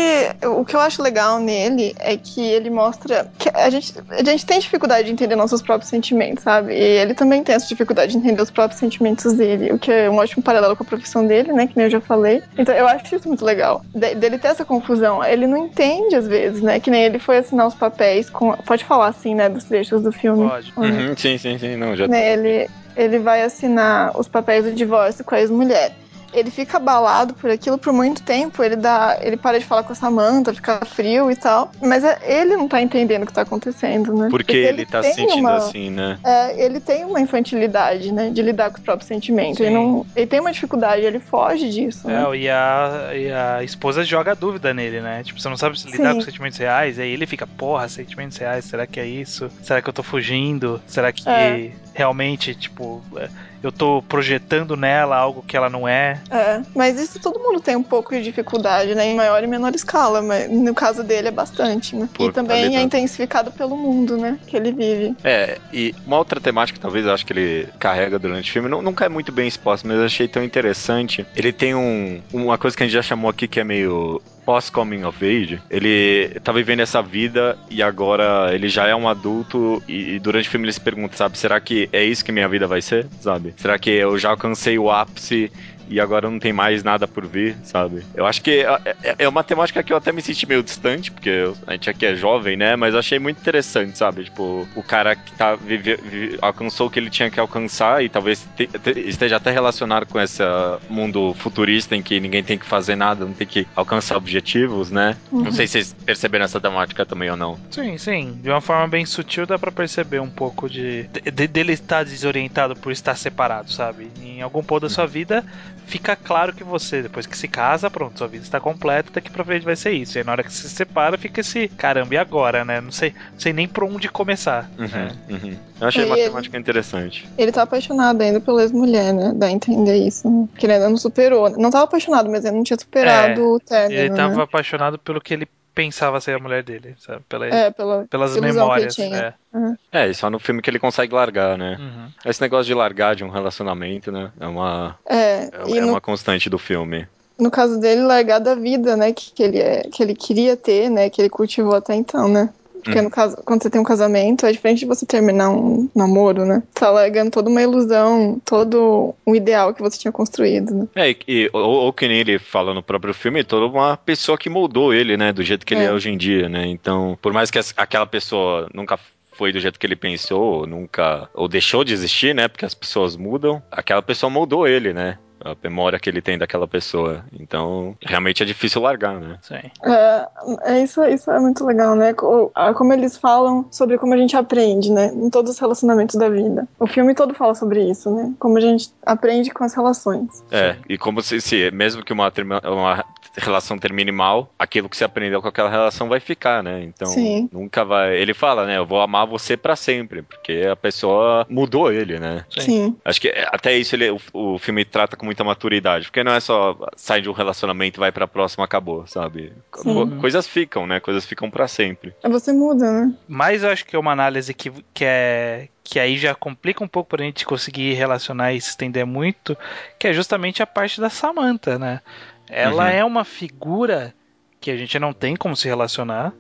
o que eu acho legal nele é que ele mostra que a gente, a gente tem dificuldade de entender nossos próprios sentimentos, sabe? E ele também tem essa dificuldade de entender os próprios sentimentos dele, o que é um ótimo paralelo com a profissão dele, né? Que nem eu já falei. Então eu acho isso muito legal. De, dele ter essa confusão. Ele não entende às vezes, né? Que nem ele foi assinar os papéis com. Pode falar assim, né? Dos trechos do filme. Pode. Uhum, sim, sim, sim. Não, já. Né, ele, ele vai assinar os papéis do divórcio com a ex-mulher ele fica abalado por aquilo por muito tempo. Ele dá, ele para de falar com a Samantha, fica frio e tal. Mas é, ele não tá entendendo o que tá acontecendo, né? Porque, Porque ele, ele tá se sentindo uma, assim, né? É, ele tem uma infantilidade, né? De lidar com os próprios sentimentos. Ele, não, ele tem uma dificuldade, ele foge disso. Né? É, e a, e a esposa joga dúvida nele, né? Tipo, você não sabe se lidar Sim. com sentimentos reais. Aí ele fica, porra, sentimentos reais, será que é isso? Será que eu tô fugindo? Será que é. realmente, tipo. É, eu tô projetando nela algo que ela não é. É, mas isso todo mundo tem um pouco de dificuldade, né? Em maior e menor escala, mas no caso dele é bastante, né? Pô, e também é intensificado pelo mundo, né? Que ele vive. É, e uma outra temática, talvez eu acho que ele carrega durante o filme, não, nunca é muito bem exposta, mas eu achei tão interessante. Ele tem um, uma coisa que a gente já chamou aqui que é meio pós-coming of age, ele tá vivendo essa vida e agora ele já é um adulto e, e, durante o filme ele se pergunta, sabe, será que é isso que minha vida vai ser, sabe? Será que eu já alcancei o ápice e agora não tem mais nada por vir, sabe? Eu acho que é, é, é uma temática que eu até me senti meio distante, porque a gente aqui é jovem, né? Mas eu achei muito interessante, sabe? Tipo, o cara que tá vive, vive, alcançou o que ele tinha que alcançar e talvez te, te, esteja até relacionado com esse mundo futurista em que ninguém tem que fazer nada, não tem que alcançar objetivos, né? Uhum. Não sei se vocês perceberam essa temática também ou não. Sim, sim. De uma forma bem sutil dá pra perceber um pouco de, de dele estar desorientado por estar separado, sabe? Em algum ponto da sua uhum. vida fica claro que você, depois que se casa, pronto, sua vida está completa, daqui pra frente vai ser isso. E aí, na hora que se separa, fica esse caramba, e agora, né? Não sei, não sei nem por onde começar. Uhum, né? uhum. Eu achei e matemática ele, interessante. Ele tá apaixonado ainda pela ex-mulher, né? Dá a entender isso. Né? Que ele ainda não superou. Não tava apaixonado, mas ele não tinha superado é, o término. Ele tava né? apaixonado pelo que ele pensava ser a mulher dele, sabe? Pela, é, pela, pelas memórias. É. Uhum. é, e só no filme que ele consegue largar, né? Uhum. Esse negócio de largar de um relacionamento, né? É uma, é, é, é no... uma constante do filme no caso dele, largar da vida, né, que, que, ele, é, que ele queria ter, né, que ele cultivou até então, né? Porque hum. no caso, quando você tem um casamento, é diferente de você terminar um namoro, né? Você tá largando toda uma ilusão, todo um ideal que você tinha construído, né? É, e, ou, ou que nem ele fala no próprio filme, toda uma pessoa que moldou ele, né? Do jeito que ele é, é hoje em dia, né? Então, por mais que aquela pessoa nunca foi do jeito que ele pensou, nunca. ou deixou de existir, né? Porque as pessoas mudam. Aquela pessoa moldou ele, né? A memória que ele tem daquela pessoa. Então, realmente é difícil largar, né? Sim. É, é isso, isso é muito legal, né? Como eles falam sobre como a gente aprende, né? Em todos os relacionamentos da vida. O filme todo fala sobre isso, né? Como a gente aprende com as relações. É, e como se, se mesmo que uma, uma relação termine mal, aquilo que você aprendeu com aquela relação vai ficar, né? Então, Sim. nunca vai. Ele fala, né? Eu vou amar você para sempre, porque a pessoa mudou ele, né? Sim. Acho que até isso ele, o, o filme trata com muita maturidade, porque não é só sai de um relacionamento, vai pra próxima, acabou, sabe? Sim. Coisas ficam, né? Coisas ficam para sempre. É você muda, né? Mas eu acho que é uma análise que, que é que aí já complica um pouco pra gente conseguir relacionar e se estender muito, que é justamente a parte da Samantha, né? Ela uhum. é uma figura que a gente não tem como se relacionar.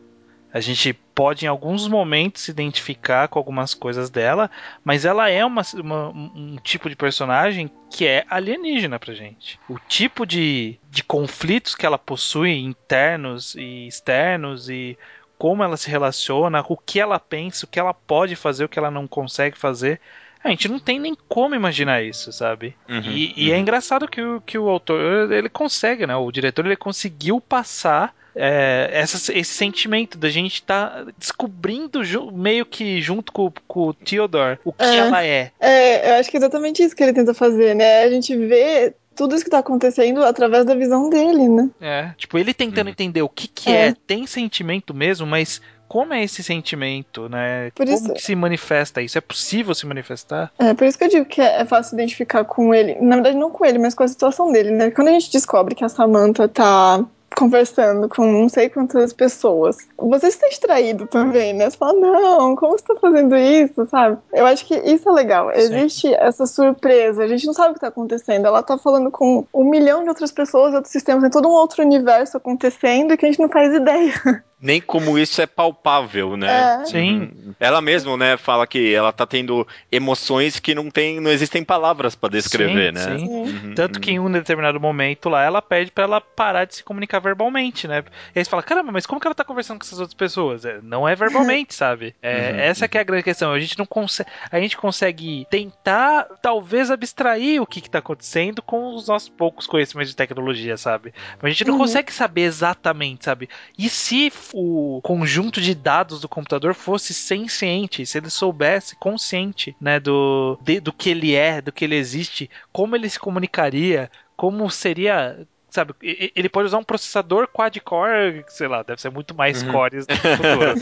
A gente pode em alguns momentos se identificar com algumas coisas dela, mas ela é uma, uma, um tipo de personagem que é alienígena pra gente. O tipo de, de conflitos que ela possui, internos e externos, e como ela se relaciona, o que ela pensa, o que ela pode fazer, o que ela não consegue fazer, a gente não tem nem como imaginar isso, sabe? Uhum, e, e é uhum. engraçado que o, que o autor, ele consegue, né? O diretor, ele conseguiu passar é, essa, esse sentimento da gente estar tá descobrindo meio que junto com, com o Theodore o que é, ela é. É, eu acho que é exatamente isso que ele tenta fazer, né? A gente vê tudo isso que tá acontecendo através da visão dele, né? É, tipo, ele tentando uhum. entender o que que é. é, tem sentimento mesmo, mas como é esse sentimento, né? Por como isso... que se manifesta isso? É possível se manifestar? É, por isso que eu digo que é, é fácil identificar com ele. Na verdade, não com ele, mas com a situação dele, né? Quando a gente descobre que a Samantha tá conversando com não sei quantas pessoas. Você está distraído também, né? Você fala, não, como você está fazendo isso, sabe? Eu acho que isso é legal. Sim. Existe essa surpresa, a gente não sabe o que está acontecendo. Ela está falando com um milhão de outras pessoas, outros sistemas, tem todo um outro universo acontecendo e que a gente não faz ideia. nem como isso é palpável, né? É. Sim. Ela mesma, né, fala que ela tá tendo emoções que não tem, não existem palavras para descrever, sim, né? Sim. Uhum, Tanto uhum. que em um determinado momento lá, ela pede para ela parar de se comunicar verbalmente, né? E aí você fala, caramba, mas como que ela tá conversando com essas outras pessoas? É, não é verbalmente, sabe? É, Uhum, essa que é a grande questão. A gente não consegue, a gente consegue tentar, talvez, abstrair o que que tá acontecendo com os nossos poucos conhecimentos de tecnologia, sabe? Mas a gente não Uhum. consegue saber exatamente, sabe? E se o conjunto de dados do computador fosse senciente, se ele soubesse consciente, né, do, de- do que ele é, do que ele existe, como ele se comunicaria, como seria. Sabe, ele pode usar um processador quad-core, sei lá, deve ser muito mais Uhum. cores no futuro.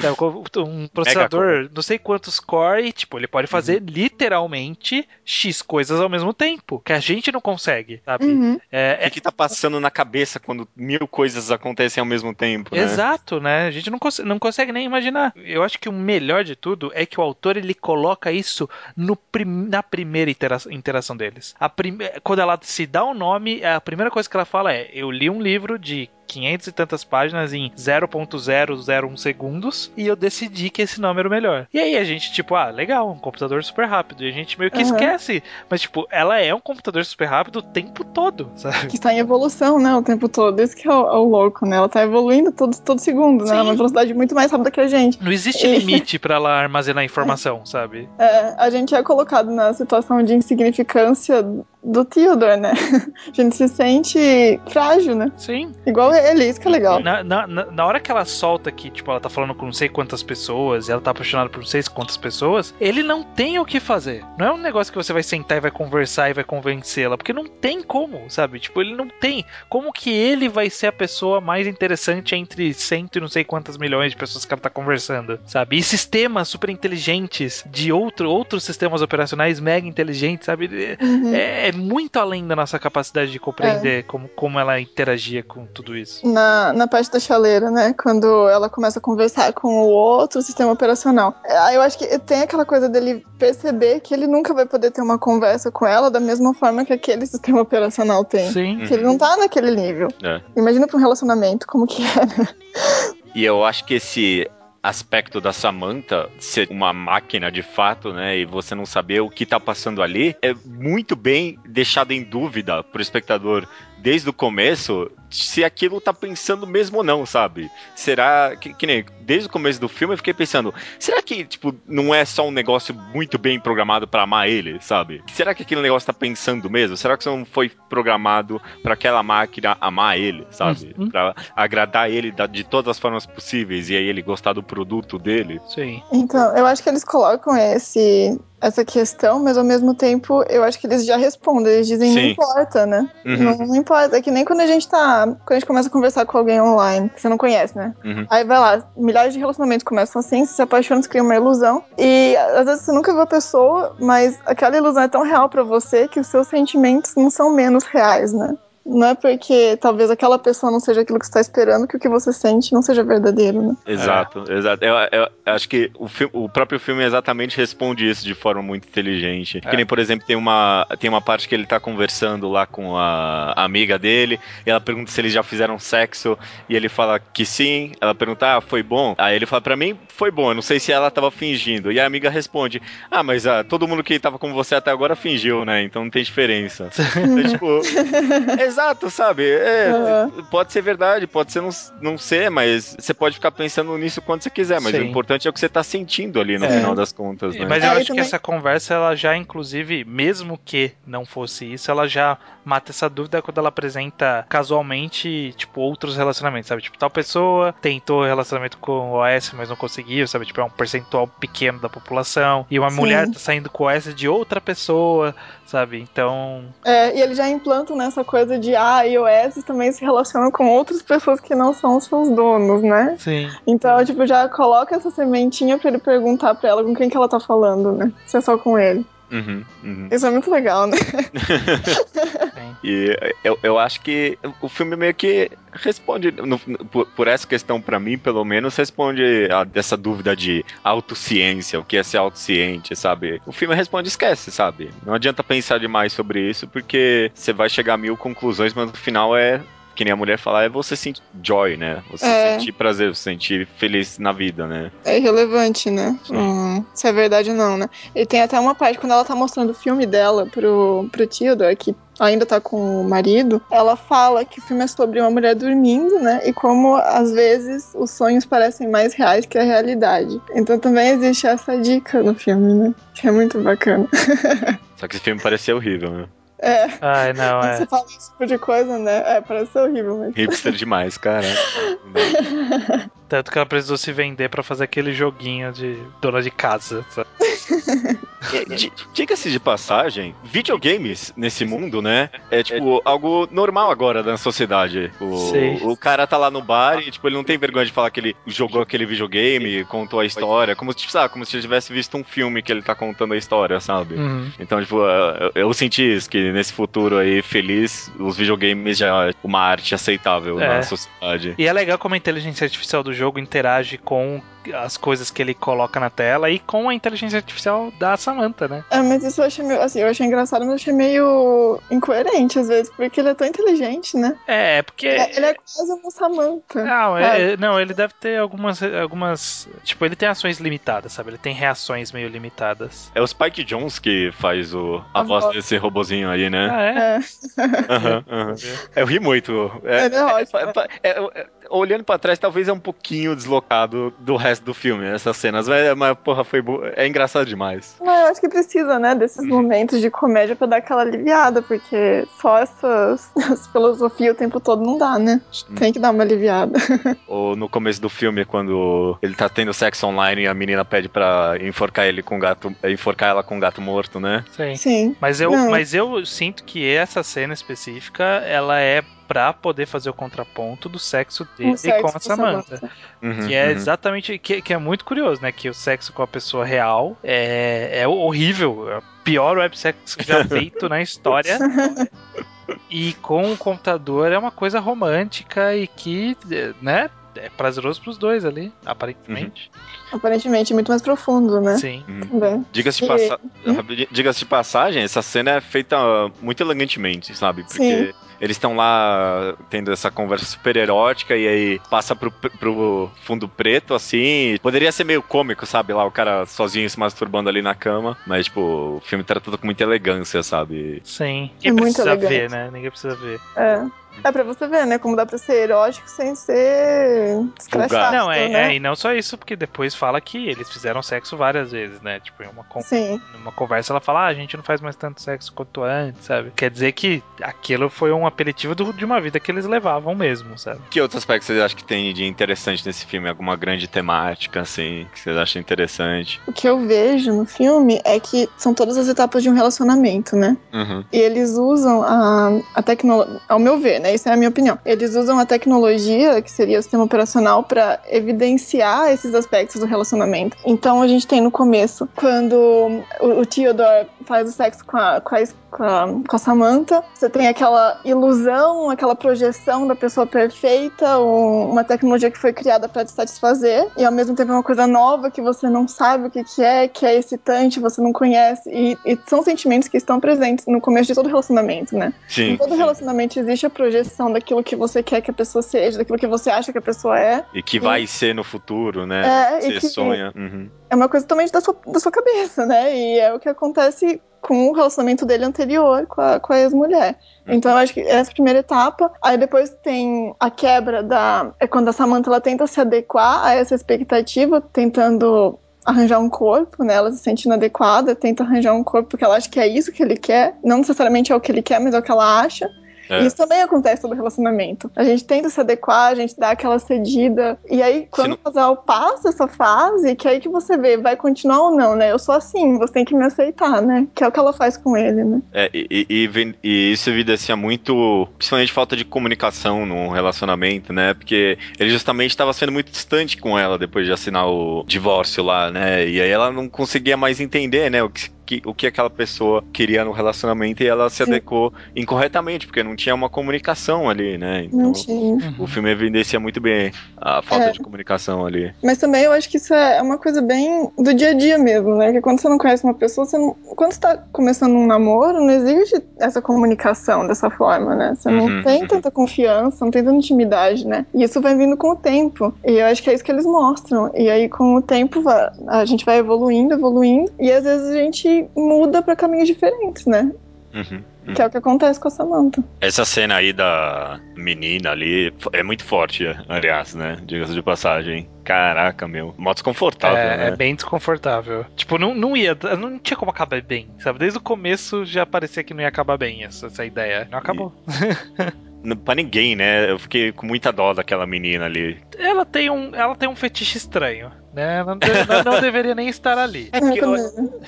Sabe, com um processador, não sei quantos core, e, tipo, ele pode fazer literalmente X coisas ao mesmo tempo, que a gente não consegue, sabe? Uhum. É, O que, tá passando na cabeça quando mil coisas acontecem ao mesmo tempo, né? Exato, né? A gente não, cons- não consegue nem imaginar. Eu acho que o melhor de tudo é que o autor ele coloca isso no prim- na primeira intera- interação deles. A prime- Quando ela se dá o nome, a primeira coisa que ela fala é: Eu li um livro de 500 e tantas páginas em 0.001 segundos e eu decidi que esse nome era o melhor. E aí a gente, tipo, ah, legal, um computador super rápido. E a gente meio que Aham. esquece. Mas, tipo, ela é um computador super rápido o tempo todo, sabe? Que está em evolução, né, o tempo todo. Isso que é o, é o louco, né? Ela tá evoluindo todo, todo segundo, né? Sim. Uma velocidade muito mais rápida que a gente. Não existe E- limite pra ela armazenar informação, sabe? É, a gente é colocado na situação de insignificância do Theodore, né? A gente se sente frágil, né? Sim. Igual ele, isso que é legal. Na, na, na, hora que ela solta que, tipo, ela tá falando com não sei quantas pessoas e ela tá apaixonada por não sei quantas pessoas, ele não tem o que fazer. Não é um negócio que você vai sentar e vai conversar e vai convencê-la, porque não tem como, sabe? Tipo, ele não tem. Como que ele vai ser a pessoa mais interessante entre cento e não sei quantas milhões de pessoas que ela tá conversando, sabe? E sistemas super inteligentes de outro, outros sistemas operacionais mega inteligentes, sabe? Uhum. É, é muito além da nossa capacidade de compreender como, como ela interagia com tudo isso. Na, na parte da chaleira, né? Quando ela começa a conversar com o outro sistema operacional. É, Eu acho que tem aquela coisa dele perceber que ele nunca vai poder ter uma conversa com ela da mesma forma que aquele sistema operacional tem. Sim. Que ele não tá naquele nível. É. Imagina pra um relacionamento como que é, né? E eu acho que esse aspecto da Samantha ser uma máquina de fato, né, e você não saber o que tá passando ali, é muito bem deixado em dúvida pro espectador desde o começo se aquilo tá pensando mesmo ou não, sabe? Será que, que nem desde o começo do filme eu fiquei pensando, será que tipo não é só um negócio muito bem programado pra amar ele, sabe? Será que aquele negócio tá pensando mesmo? Será que isso não foi programado pra aquela máquina amar ele, sabe? Uhum. Pra agradar ele de todas as formas possíveis e aí ele gostar do produto dele? Sim. Então, eu acho que eles colocam esse, essa questão, mas ao mesmo tempo eu acho que eles já respondem. Eles dizem, não Sim. importa, né? Uhum. Não, não importa. É que nem quando a gente tá. Quando a gente começa a conversar com alguém online, que você não conhece, né? Uhum. Aí vai lá, milhares de relacionamentos começam assim, você se apaixona, você cria uma ilusão. E às vezes você nunca viu a pessoa, mas aquela ilusão é tão real pra você que os seus sentimentos não são menos reais, né? Não é porque talvez aquela pessoa não seja aquilo que você tá esperando que o que você sente não seja verdadeiro, né? Exato, exato. Eu, eu acho que o, fi- o próprio filme exatamente responde isso de forma muito inteligente. É. Que nem, por exemplo, tem uma, tem uma parte que ele tá conversando lá com a amiga dele, e ela pergunta se eles já fizeram sexo, e ele fala que sim. Ela pergunta, ah, foi bom? Aí ele fala, pra mim, foi bom, eu não sei se ela tava fingindo. E a amiga responde, ah, mas ah, todo mundo que tava com você até agora fingiu, né? Então não tem diferença. É, tipo, exato, sabe? É, Aham. Pode ser verdade, pode ser não, não ser, mas você pode ficar pensando nisso quando você quiser, mas Sim. o importante é o que você tá sentindo ali no É. final das contas, né? Mas eu É, acho que também- essa conversa, ela já, inclusive, mesmo que não fosse isso, ela já mata essa dúvida quando ela apresenta casualmente, tipo, outros relacionamentos, sabe? Tipo, tal pessoa tentou relacionamento com o OS, mas não conseguiu, sabe? Tipo, é um percentual pequeno da população. E uma Sim. mulher tá saindo com o OS de outra pessoa, sabe? Então, É, e eles já implantam nessa coisa de ah, iOS também se relacionam com outras pessoas que não são os seus donos, né? sim. Então, tipo, já coloca essa sementinha pra ele perguntar pra ela com quem que ela tá falando, né? Se é só com ele. Uhum, uhum. Isso é muito legal, né? e eu, eu acho que o filme meio que responde, no, por, por, essa questão para mim, pelo menos, responde a, essa dúvida de autociência, o que é ser autociente, sabe? O filme responde, esquece, sabe? Não adianta pensar demais sobre isso, porque você vai chegar a mil conclusões, mas no final é que nem a mulher falar, é você sentir joy, né? Você é. sentir prazer, você sentir feliz na vida, né? É irrelevante, né? Hum, se é verdade ou não, né? E tem até uma parte quando ela tá mostrando o filme dela pro, pro Theodore, que ainda tá com o marido, ela fala que o filme é sobre uma mulher dormindo, né? E como às vezes os sonhos parecem mais reais que a realidade. Então também existe essa dica no filme, né? Que é muito bacana. Só que esse filme parecia horrível, né? É. Ai, não, é. Você fala esse tipo de coisa, né? É, parece horrível, mas. Hipster demais, cara. Tanto que ela precisou se vender para fazer aquele joguinho de dona de casa. Diga-se de passagem, videogames nesse mundo, né? É tipo algo normal agora na sociedade. O, o cara tá lá no bar e tipo, ele não tem vergonha de falar que ele jogou aquele videogame, contou a história, como, tipo, sabe, como se ele tivesse visto um filme que ele tá contando a história, sabe? Uhum. Então, tipo, eu, eu, senti isso, que nesse futuro aí feliz, os videogames já é uma arte aceitável é. na sociedade. E é legal como a inteligência artificial do jogo interage com as coisas que ele coloca na tela e com a inteligência artificial da Samantha, né? É, mas isso eu achei meio, assim, eu achei engraçado, mas eu achei meio incoerente às vezes, porque ele é tão inteligente, né? É, porque. É, ele é quase uma Samantha. Não, é, é. não, ele deve ter algumas, algumas. Tipo, ele tem ações limitadas, sabe? Ele tem reações meio limitadas. É o Spike Jones que faz o, a, a voz, voz desse robozinho aí, né? Ah, é? é. Uhum, uhum. Eu ri muito. É, é, ótimo. É, olhando para trás, talvez é um pouquinho deslocado do resto do filme, essas cenas. Mas, mas porra, foi é engraçado demais. Mas eu acho que precisa, né, desses uhum. momentos de comédia para dar aquela aliviada, porque só essas, essa filosofia o tempo todo não dá, né? Tem que dar uma aliviada. Ou no começo do filme, quando ele tá tendo sexo online e a menina pede para enforcar ele com gato, enforcar ela com um gato morto, né? Sim. Sim. Mas eu, mas eu sinto que essa cena específica, ela é pra poder fazer o contraponto do sexo dele sexo com a Samantha. Uhum, que é uhum. exatamente. Que, que, é muito curioso, né? Que o sexo com a pessoa real é, é horrível. É o pior websex que já feito na história. E com o computador é uma coisa romântica e que, né? É prazeroso pros dois ali, aparentemente. Uhum. Aparentemente, muito mais profundo, né? Sim. Uhum. Diga-se de, passa... Diga de passagem, essa cena é feita muito elegantemente, sabe? Porque Sim eles estão lá tendo essa conversa super erótica e aí passa pro, pro fundo preto, assim. Poderia ser meio cômico, sabe? Lá o cara sozinho se masturbando ali na cama. Mas, tipo, o filme trata tudo com muita elegância, sabe? Sim. Ninguém é precisa elegante. ver, né? Ninguém precisa ver. É. É pra você ver, né? Como dá pra ser erótico sem ser escrachado. Não, é, né? é, e não só isso, porque depois fala que eles fizeram sexo várias vezes, né? Tipo, em uma, con Sim. numa conversa ela fala, ah, a gente não faz mais tanto sexo quanto antes, sabe? Quer dizer que aquilo foi um aperitivo do, de uma vida que eles levavam mesmo, sabe? Que outros aspectos vocês acham que tem de interessante nesse filme? Alguma grande temática, assim, que vocês acham interessante? O que eu vejo no filme é que são todas as etapas de um relacionamento, né? Uhum. E eles usam a, a tecnologia, ao meu ver, né? Isso é a minha opinião. Eles usam a tecnologia, que seria o sistema operacional, para evidenciar esses aspectos do relacionamento. Então a gente tem no começo, quando o, o Theodore faz o sexo com a, com a, com a, com a Samantha, você tem aquela ilusão, aquela projeção da pessoa perfeita, um, uma tecnologia que foi criada para te satisfazer, e ao mesmo tempo é uma coisa nova que você não sabe o que, que é, que é excitante, você não conhece, e, e são sentimentos que estão presentes no começo de todo relacionamento, né? Sim. Em todo sim. relacionamento existe a projeção daquilo que você quer que a pessoa seja, daquilo que você acha que a pessoa é. E que vai ser no futuro, né? É, você que, sonha. Uhum. É uma coisa totalmente da sua, da sua cabeça, né? E é o que acontece com o relacionamento dele anterior com a, com a ex-mulher. Uhum. Então eu acho que essa é a primeira etapa. Aí depois tem a quebra da. É quando a Samantha ela tenta se adequar a essa expectativa, tentando arranjar um corpo, né? Ela se sente inadequada, tenta arranjar um corpo porque ela acha que é isso que ele quer. Não necessariamente é o que ele quer, mas é o que ela acha. É. Isso também acontece todo relacionamento. A gente tenta se adequar, a gente dá aquela cedida. E aí, quando não... o casal passa essa fase, que aí que você vê, vai continuar ou não, né? Eu sou assim, você tem que me aceitar, né? Que é o que ela faz com ele, né? É, e, e, e isso evidencia muito, principalmente falta de comunicação no relacionamento, né? Porque ele justamente estava sendo muito distante com ela depois de assinar o divórcio lá, né? E aí ela não conseguia mais entender, né? O que que, o que aquela pessoa queria no relacionamento e ela se Sim. adequou incorretamente, porque não tinha uma comunicação ali, né? Então, Não tinha. o filme evidencia muito bem a falta É. de comunicação ali. Mas também eu acho que isso é uma coisa bem do dia a dia mesmo, né? Que quando você não conhece uma pessoa, você não... quando você tá começando um namoro, não existe essa comunicação dessa forma, né? Você não Uhum, tem uhum. tanta confiança, não tem tanta intimidade, né? E isso vai vindo com o tempo. E eu acho que é isso que eles mostram. E aí, com o tempo, a gente vai evoluindo, evoluindo, e às vezes a gente muda pra caminhos diferentes, né? Uhum. Que é o que acontece com a Samantha. Essa cena aí da menina ali é muito forte, aliás, né? Diga-se de passagem. Caraca, meu. Mó desconfortável, É, né? é bem desconfortável. Tipo, não, não ia. Não tinha como acabar bem, sabe? Desde o começo já parecia que não ia acabar bem essa, essa ideia. Não acabou. N- Pra ninguém, né? Eu fiquei com muita dó daquela menina ali. Ela tem um, ela tem um fetiche estranho, né? Ela não, de- não- não deveria nem estar ali. É porque, eu,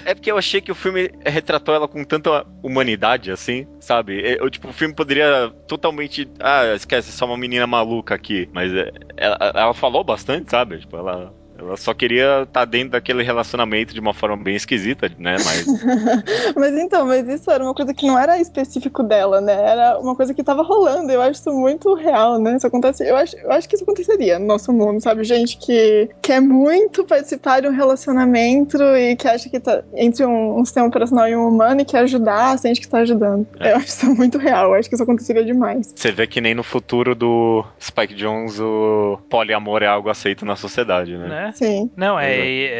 é porque eu achei que o filme retratou ela com tanta humanidade, assim, sabe? Eu, tipo, o filme poderia totalmente. Ah, esquece, é só uma menina maluca aqui. Mas é, ela, ela falou bastante, sabe? Tipo, ela. Ela só queria estar dentro daquele relacionamento de uma forma bem esquisita, né? Mas. mas então, mas isso era uma coisa que não era específico dela, né? Era uma coisa que tava rolando. Eu acho isso muito real, né? Isso acontece. Eu acho, eu acho que isso aconteceria no nosso mundo, sabe? Gente que quer muito participar de um relacionamento e que acha que tá entre um, um sistema operacional e um humano e quer ajudar, sente que tá ajudando. É. Eu acho isso muito real. Eu acho que isso aconteceria demais. Você vê que nem no futuro do Spike Jones o poliamor é algo aceito na sociedade, né? Né? Sim. Não, é,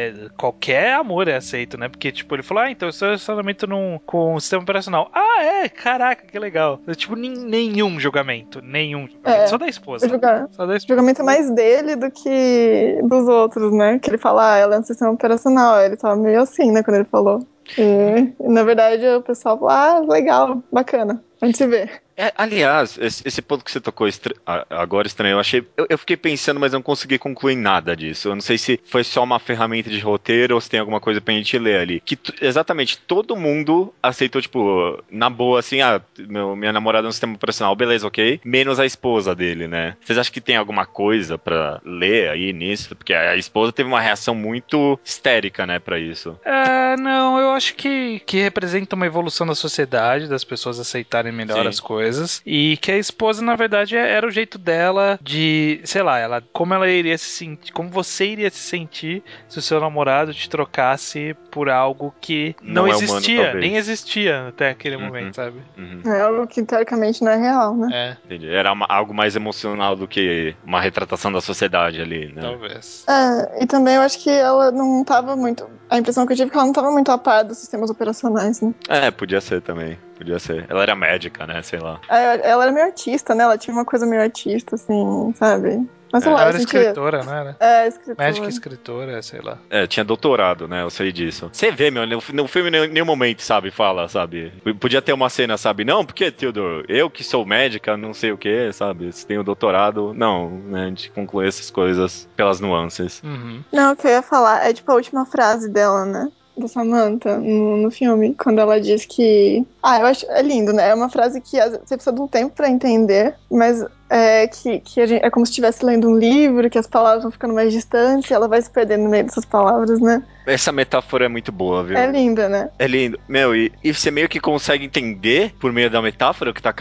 é- qualquer amor é aceito, né? Porque, tipo, ele falou, ah, então eu sou relacionamento num, com o sistema operacional. Ah, é, caraca, que legal. Tipo, nin- nenhum julgamento, nenhum julgamento. É. Só da esposa. julga- Só da o esposa. julgamento é mais dele do que dos outros, né? Que ele fala, ah, ela é um sistema operacional. Ele tava meio assim, né, quando ele falou. E, na verdade, o pessoal falou, ah, legal, bacana. A gente se vê. É, aliás, esse, esse ponto que você tocou estra- a- agora estranho, eu achei. Eu, eu fiquei pensando, mas não consegui concluir nada disso. Eu não sei se foi só uma ferramenta de roteiro ou se tem alguma coisa pra gente ler ali. Que exatamente todo mundo aceitou, tipo, na boa, assim, ah, meu, minha namorada é um sistema operacional, beleza, ok. Menos a esposa dele, né? Vocês acham que tem alguma coisa pra ler aí nisso? Porque a esposa teve uma reação muito histérica, né, pra isso. É, não, eu acho que, que representa uma evolução da sociedade, das pessoas aceitarem melhor Sim. as coisas. E que a esposa, na verdade, é- era o jeito dela de, sei lá, ela como ela iria se sentir, como você iria se sentir se o seu namorado te trocasse por algo que não, Não é humano, existia, talvez. nem existia até aquele Uhum. momento, sabe? Uhum. É algo que teoricamente não é real, né? É, Entendi. Era uma- algo mais emocional do que uma retratação da sociedade ali, né? talvez. É, e também eu acho que ela não tava muito. A impressão que eu tive é que ela não tava muito a par dos sistemas operacionais, né? É, podia ser também. Podia ser. Ela era médica, né? Sei lá. É, Ela era meio artista, né? Ela tinha uma coisa meio artista, assim, sabe? Mas sei É, lá, Ela eu era sentia... escritora, não era? É, escritora. Médica e escritora, sei lá. É, tinha doutorado, né? Eu sei disso. Você vê, meu, no, no filme em nenhum momento, sabe, fala, sabe? Podia ter uma cena, sabe? Não, porque, Theodore, eu que sou médica, não sei o que, sabe? Se tenho doutorado. Não, né? A gente conclui essas coisas pelas nuances. Uhum. Não, o que eu ia falar é tipo a última frase dela, né? Da Samantha no, no filme, quando ela diz que. Ah, eu acho. É lindo, né? É uma frase que você precisa de um tempo pra entender, mas é que, que gente, é como se estivesse lendo um livro, que as palavras vão ficando mais distantes e ela vai se perdendo no meio dessas palavras, né? Essa metáfora é muito boa, viu? É linda, né? É lindo. Meu, e, e você meio que consegue entender, por meio da metáfora, o que tá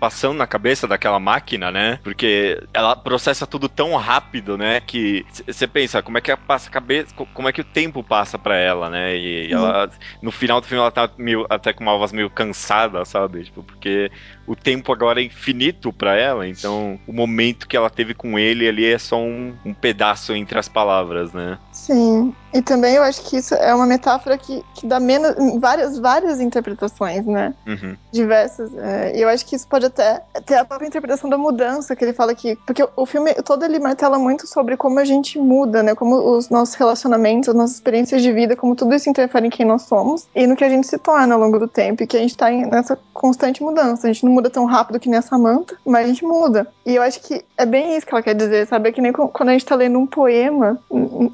passando na cabeça daquela máquina, né? Porque ela processa tudo tão rápido, né? Que você pensa, como é que passa a cabeça, co- como é que o tempo passa pra ela, né? E ela, no final do filme, ela tá meio, até com uma voz meio cansada, sabe? Tipo, porque o tempo agora é infinito pra ela, então o momento que ela teve com ele ali é só um, um pedaço entre as palavras, né? Sim. E também eu acho que isso é uma metáfora que, que dá menos, várias, várias interpretações, né? Uhum. diversas. é, E eu acho que isso pode até ter a própria interpretação da mudança, que ele fala que. Porque o filme todo ele martela muito sobre como a gente muda, né? Como os nossos relacionamentos, as nossas experiências de vida, como tudo isso interfere em quem nós somos e no que a gente se torna ao longo do tempo. E que a gente tá em- nessa constante mudança. A gente não muda tão rápido que nem a Samantha, mas a gente muda. E eu acho que é bem isso que ela quer dizer, sabe? É que nem quando a gente tá lendo um poema,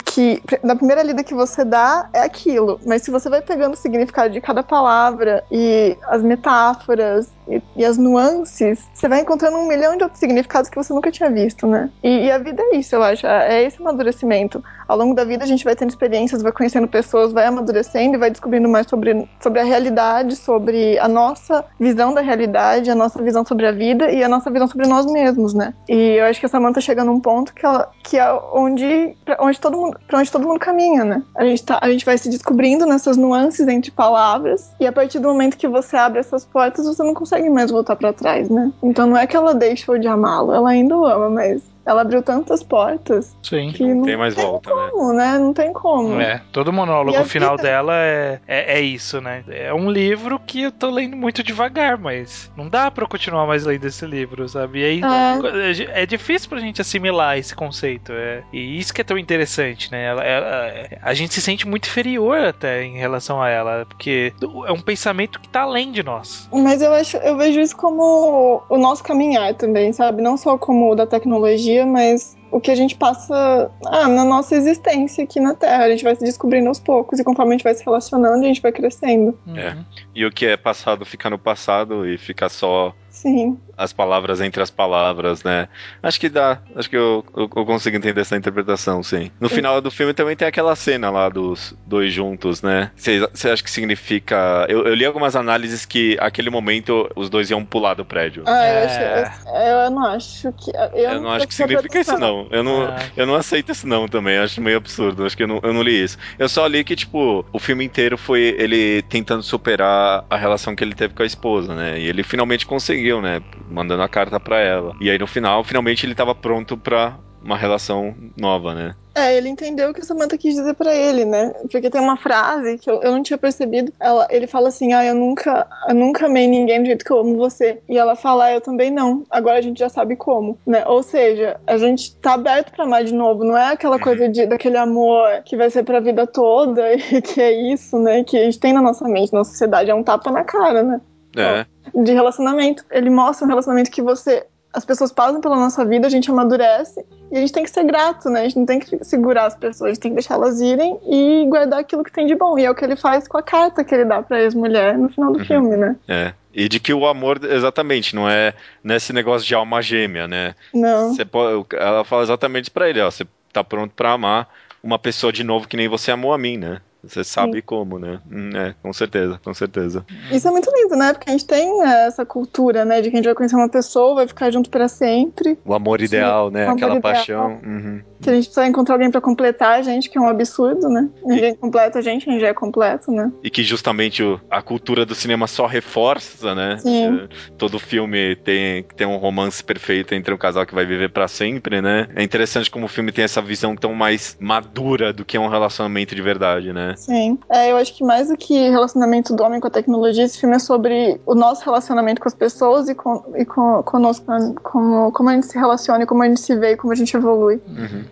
que na primeira lida que você dá é aquilo, mas se você vai pegando o significado de cada palavra e as metáforas e, e, as nuances, você vai encontrando um milhão de outros significados que você nunca tinha visto, né? E, e, a vida é isso, eu acho. É esse amadurecimento. Ao longo da vida a gente vai tendo experiências, vai conhecendo pessoas, vai amadurecendo e vai descobrindo mais sobre, sobre a realidade, sobre a nossa visão da realidade, a nossa visão sobre a vida e a nossa visão sobre nós mesmos, né? E eu acho que a Samantha chega num ponto que, ela, que é onde, onde todo mundo, pra onde todo mundo caminha, né? A gente, tá, a gente vai se descobrindo nessas nuances entre palavras e a partir do momento que você abre essas portas, você não consegue mais voltar para trás, né? Então não é que ela deixou de amá-lo, ela ainda o ama, mas ela abriu tantas portas. Sim. Que não tem mais tem volta, né? como, né? né? Não tem como. É, todo monólogo final vida... dela é, é, é, isso, né? É um livro que eu tô lendo muito devagar, mas não dá pra continuar mais lendo esse livro, sabe? E aí é, é difícil pra gente assimilar esse conceito. É, e isso que é tão interessante, né? Ela, ela, a gente se sente muito inferior até em relação a ela, porque é um pensamento que tá além de nós. Mas eu acho, eu vejo isso como o nosso caminhar também, sabe? Não só como o da tecnologia dia, mas o que a gente passa ah, na nossa existência aqui na Terra. A gente vai se descobrindo aos poucos e conforme a gente vai se relacionando, a gente vai crescendo. É. E o que é passado fica no passado e fica só Sim. As palavras entre as palavras, né? Acho que dá. Acho que eu, eu, eu consigo entender essa interpretação, sim. No sim. final do filme também tem aquela cena lá dos dois juntos, né? Você acha que significa. Eu, eu, li algumas análises que aquele momento os dois iam pular do prédio. Ah, é... eu, acho, eu, eu, não acho que. Eu, eu não acho que significa isso, não. Eu não, é. eu não aceito isso, não, também. Eu acho meio absurdo. Acho que eu não, eu não li isso. Eu só li que, tipo, o filme inteiro foi ele tentando superar a relação que ele teve com a esposa, né? E ele finalmente conseguiu, né? Mandando a carta para ela. E aí no final, finalmente ele tava pronto pra uma relação nova, né? É, ele entendeu o que a Samantha quis dizer para ele, né? Porque tem uma frase que eu, eu não tinha percebido. Ela, ele fala assim: Ah, eu nunca, eu nunca amei ninguém do jeito que eu amo você. E ela fala: ah, Eu também não. Agora a gente já sabe como, né? Ou seja, a gente tá aberto pra amar de novo. Não é aquela uhum. coisa de, daquele amor que vai ser pra vida toda e que é isso, né? Que a gente tem na nossa mente, na sociedade. É um tapa na cara, né? É. De relacionamento. Ele mostra um relacionamento que você. As pessoas passam pela nossa vida, a gente amadurece e a gente tem que ser grato, né? A gente não tem que segurar as pessoas, a gente tem que deixar elas irem e guardar aquilo que tem de bom. E é o que ele faz com a carta que ele dá pra ex-mulher no final do uhum. filme, né? É. E de que o amor, exatamente, não é nesse negócio de alma gêmea, né? Não. Você pode, ela fala exatamente para ele, ó, você tá pronto para amar uma pessoa de novo que nem você amou a mim, né? Você sabe Sim. como, né? Hum, é, com certeza, com certeza. Isso é muito lindo, né? Porque a gente tem é, essa cultura, né? De que a gente vai conhecer uma pessoa, vai ficar junto para sempre. O amor ideal, né? Aquela ideal. paixão. Uhum. Que a gente precisa encontrar alguém para completar a gente, que é um absurdo, né? Ninguém completa a gente, a gente já é completo, né? E que justamente a cultura do cinema só reforça, né? Sim. Todo filme tem, tem um romance perfeito entre um casal que vai viver para sempre, né? É interessante como o filme tem essa visão tão mais madura do que um relacionamento de verdade, né? Sim. É, eu acho que mais do que relacionamento do homem com a tecnologia, esse filme é sobre o nosso relacionamento com as pessoas e, com, e com, conosco, como, como a gente se relaciona, como a gente se vê e como a gente evolui. Uhum.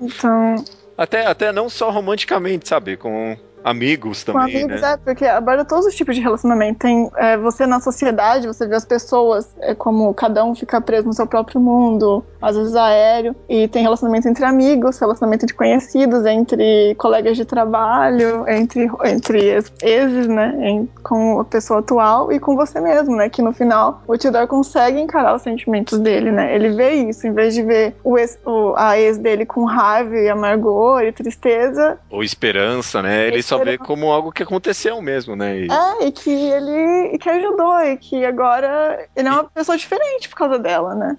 Então. Até, até não só romanticamente, sabe? Com amigos também, Com amigos, né? é, porque aborda todos os tipos de relacionamento. Tem é, você na sociedade, você vê as pessoas é, como cada um fica preso no seu próprio mundo, às vezes aéreo, e tem relacionamento entre amigos, relacionamento de conhecidos, entre colegas de trabalho, entre, entre exes, né, em, com a pessoa atual e com você mesmo, né, que no final o Tudor consegue encarar os sentimentos dele, né, ele vê isso, em vez de ver o ex, o, a ex dele com raiva e amargor e tristeza. Ou esperança, né, ele só vê como algo que aconteceu mesmo, né? E... É, e que ele que ajudou, e que agora ele é uma pessoa diferente por causa dela, né?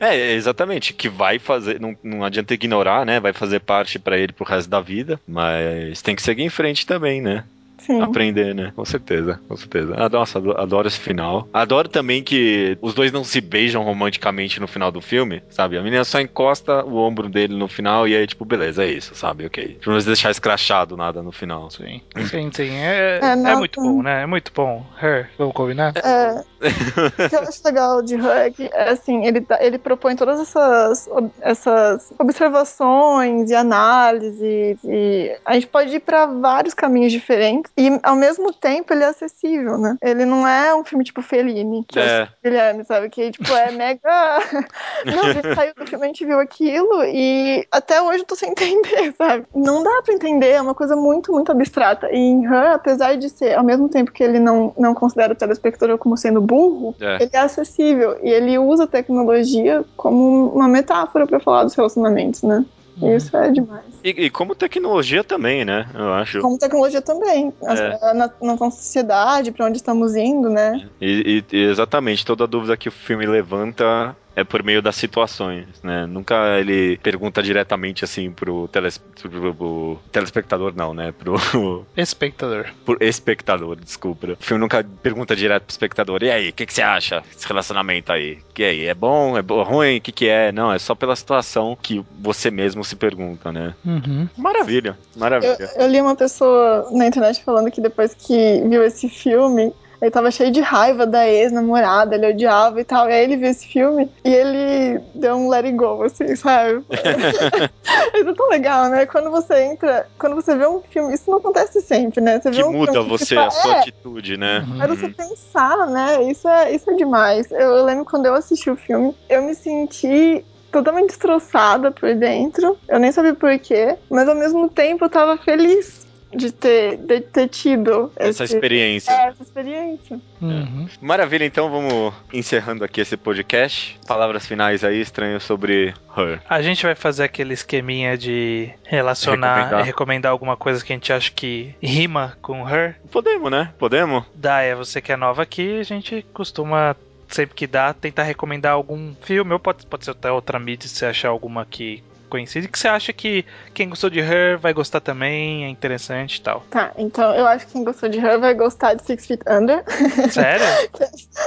É, é exatamente, que vai fazer, não, não adianta ignorar, né? Vai fazer parte para ele pro resto da vida, mas tem que seguir em frente também, né? Sim. aprender, né? Com certeza, com certeza. Ah, nossa, adoro esse final. Adoro também que os dois não se beijam romanticamente no final do filme, sabe? A menina só encosta o ombro dele no final e aí, tipo, beleza, é isso, sabe? Ok. Pra não deixar escrachado nada no final. Sim, sim, sim. É, é, é muito bom, né? É muito bom. Her, vamos combinar? É. o que eu acho legal de Her é que, é assim, ele, ele propõe todas essas, essas observações e análises e a gente pode ir pra vários caminhos diferentes E ao mesmo tempo ele é acessível, né? Ele não é um filme tipo Fellini, que é, É. o Guilherme, sabe? Que tipo é mega. não, a gente saiu do filme, a gente viu aquilo e até hoje eu tô sem entender, sabe? Não dá pra entender, é uma coisa muito, muito abstrata. E em Her, apesar de ser, ao mesmo tempo que ele não, não considera o telespectador como sendo burro, É. ele é acessível e ele usa a tecnologia como uma metáfora pra falar dos relacionamentos, né? Uhum. Isso é demais. E, e como tecnologia também, né? Eu acho. Como tecnologia também. É. Na, na nossa sociedade, pra onde estamos indo, né? E, e- e exatamente, toda dúvida que o filme levanta é por meio das situações, né? Nunca ele pergunta diretamente assim pro, teles, pro- pro telespectador, não, né? Pro, Espectador. pro espectador, desculpa. O filme nunca pergunta direto pro espectador, e aí, o que, que você acha desse relacionamento aí? Que aí, é bom, é bo- ruim, o que, que é? Não, é só pela situação que você mesmo se pergunta, né? Uhum. Maravilha, Eu, maravilha. eu li uma pessoa na internet falando que depois que viu esse filme, ele tava cheio de raiva da ex-namorada, ele odiava e tal. E aí ele viu esse filme e ele deu um let it go, assim, sabe? Isso é tão legal, né? Quando você entra, quando você vê um filme, isso não acontece sempre, né? Você Que vê um muda filme você, tipo, a sua é, atitude, né? Uhum. Mas você pensar, né? Isso é, isso é demais. Eu, eu lembro quando eu assisti o filme, eu me senti totalmente destroçada por dentro. Eu nem sabia por quê, mas ao mesmo tempo eu tava feliz de ter, de ter tido Essa esse- experiência. é, essa experiência. Uhum. Maravilha, então vamos encerrando aqui esse podcast. Palavras finais aí, estranho sobre Her. A gente vai fazer aquele esqueminha de relacionar Recomendar. e recomendar alguma coisa que a gente acha que rima com her. Podemos, né? Podemos? Daia, você que é nova aqui, a gente costuma, sempre que dá, tentar recomendar algum filme, ou pode, pode ser até outra mídia se achar alguma que conhecida, que você acha que quem gostou de Her vai gostar também, é interessante e tal. Tá, então eu acho que quem gostou de Her vai gostar de Six Feet Under. Sério?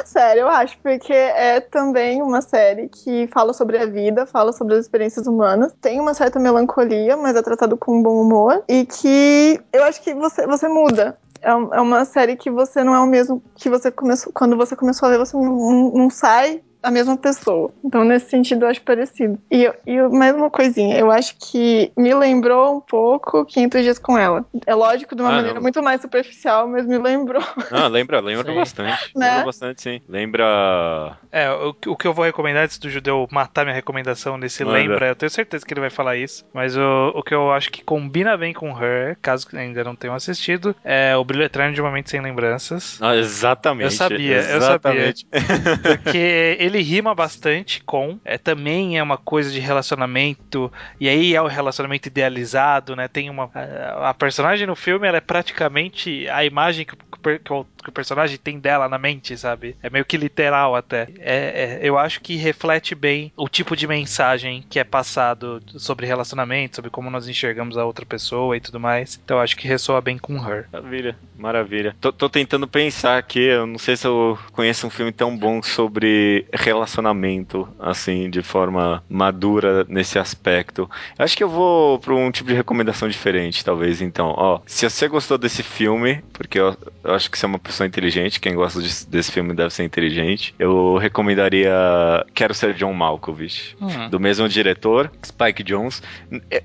Sério, eu acho, porque é também uma série que fala sobre a vida, fala sobre as experiências humanas, tem uma certa melancolia, mas é tratado com bom humor, e que eu acho que você, você muda. É um- é uma série que você não é o mesmo que você começou. Quando você começou a ver, você não- não sai a mesma pessoa. Então, nesse sentido, eu acho parecido. E, eu- e mais uma coisinha, eu acho que me lembrou um pouco 500 Dias com Ela. É lógico, de uma Ah, maneira não. muito mais superficial, mas me lembrou. Ah, lembra, lembra Sim. bastante. Né? Lembra bastante, sim. Lembra. É, o, que- o que eu vou recomendar antes do judeu matar minha recomendação nesse Manda. lembra, eu tenho certeza que ele vai falar isso. Mas o, o que eu acho que combina bem com Her, caso ainda não tenham assistido, é O Brilho Eterno de uma Mente Sem Lembranças. Ah, exatamente. Eu sabia, eu exatamente. Porque ele rima bastante com, é, também é uma coisa de relacionamento, e aí é o relacionamento idealizado, né? Tem uma. A, a personagem no filme ela é praticamente a imagem que, que o, que o personagem tem dela na mente, sabe? É meio que literal até. É, é, eu acho que reflete bem o tipo de mensagem que é passado sobre relacionamento, sobre como nós enxergamos a outra pessoa e tudo mais. Então eu acho que ressoa bem com Her. Maravilha, maravilha. Tô, tô tentando pensar aqui, eu não sei se eu conheço um filme tão bom sobre relacionamento, assim, de forma madura nesse aspecto. Acho que eu vou pra um tipo de recomendação diferente, talvez, então. Ó, se você gostou desse filme, porque eu, eu acho que você é uma pessoa inteligente, quem gosta de- desse filme deve ser inteligente, eu recomendaria Quero Ser John Malkovich. Hum. do mesmo diretor, Spike Jones.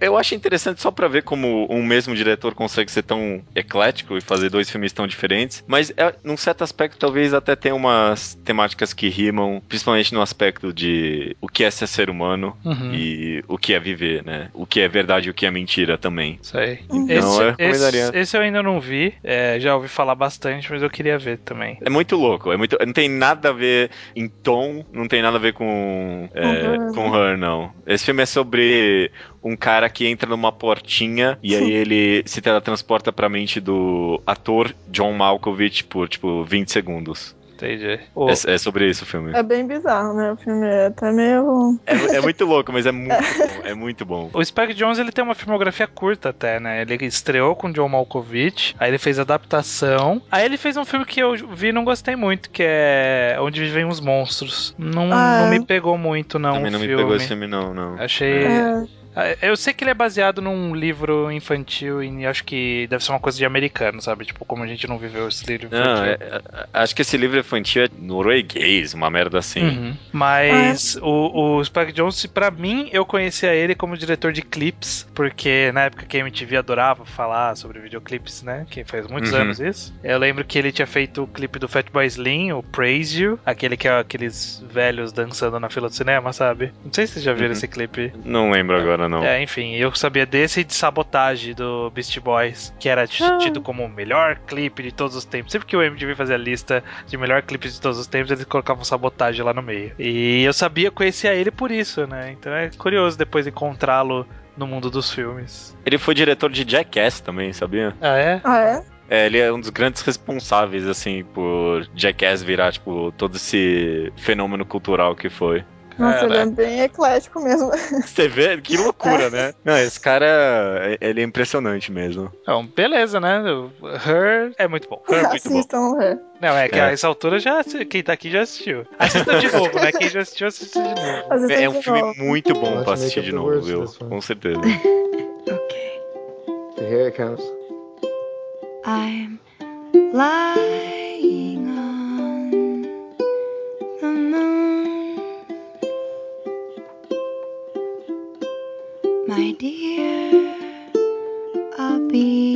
Eu acho interessante só pra ver como um mesmo diretor consegue ser tão eclético e fazer dois filmes tão diferentes, mas é, num certo aspecto talvez até tenha umas temáticas que rimam, principalmente no aspecto de o que é ser ser humano Uhum. e o que é viver, né? O que é verdade e o que é mentira também. Isso aí. Uhum. Então, esse, eu recomendaria. esse, esse eu ainda não vi, é, já ouvi falar bastante, mas eu queria ver também. É muito louco, é muito, não tem nada a ver em tom, não tem nada a ver com é, Her. com her, não. Esse filme é sobre um cara que entra numa portinha e aí ele se teletransporta pra mente do ator John Malkovich por, tipo, 20 segundos. Entendi. O- É, é sobre isso o filme. É bem bizarro, né? O filme é até meio. É, é muito louco, mas é muito bom. É muito bom. O Spike Jones ele tem uma filmografia curta até, né? Ele estreou com John Malkovich, aí ele fez adaptação, aí ele fez um filme que eu vi e não gostei muito, que é Onde Vivem os Monstros. Não, Ah. não me pegou muito, não. Também o não me filme. pegou esse filme, não, não. Achei. É, Eu sei que ele é baseado num livro infantil e acho que deve ser uma coisa de americano, sabe? Tipo, como a gente não viveu esse livro infantil. Não, é- é- acho que esse livro infantil é norueguês, uma merda assim. Uhum. Mas o, o Spike Jonze, pra mim, eu conhecia ele como diretor de clipes, porque na época que a MTV adorava falar sobre videoclipes, né? Que faz muitos Uhum. anos isso. Eu lembro que ele tinha feito o clipe do Fatboy Slim, o Praise You, aquele que é aqueles velhos dançando na fila do cinema, sabe? Não sei se vocês já viram Uhum. esse clipe. Não lembro agora, não. É, enfim, eu sabia desse e de Sabotagem do Beast Boys, que era t- tido como o melhor clipe de todos os tempos. Sempre que o MTV fazia a lista de melhor clipes de todos os tempos, eles colocavam Sabotagem lá no meio. E eu sabia, conhecia ele por isso, né? Então é curioso depois encontrá-lo no mundo dos filmes. Ele foi diretor de Jackass também, sabia? Ah, é? Ah, é? É, ele é um dos grandes responsáveis, assim, por Jackass virar, tipo, todo esse fenômeno cultural que foi. Nossa, ele é bem eclético mesmo. Você vê? Que loucura, né? Não, esse cara, ele é impressionante mesmo. Então, beleza, né? Her é muito bom. Her é muito bom. Assistam, é. Não, é que É. a essa altura já quem tá aqui já assistiu. Assista de novo, né? Quem já assistiu, assista de novo. É um filme muito bom pra assistir de novo, viu? Com certeza. Okay, Here it comes. I'm lying my dear. I'll be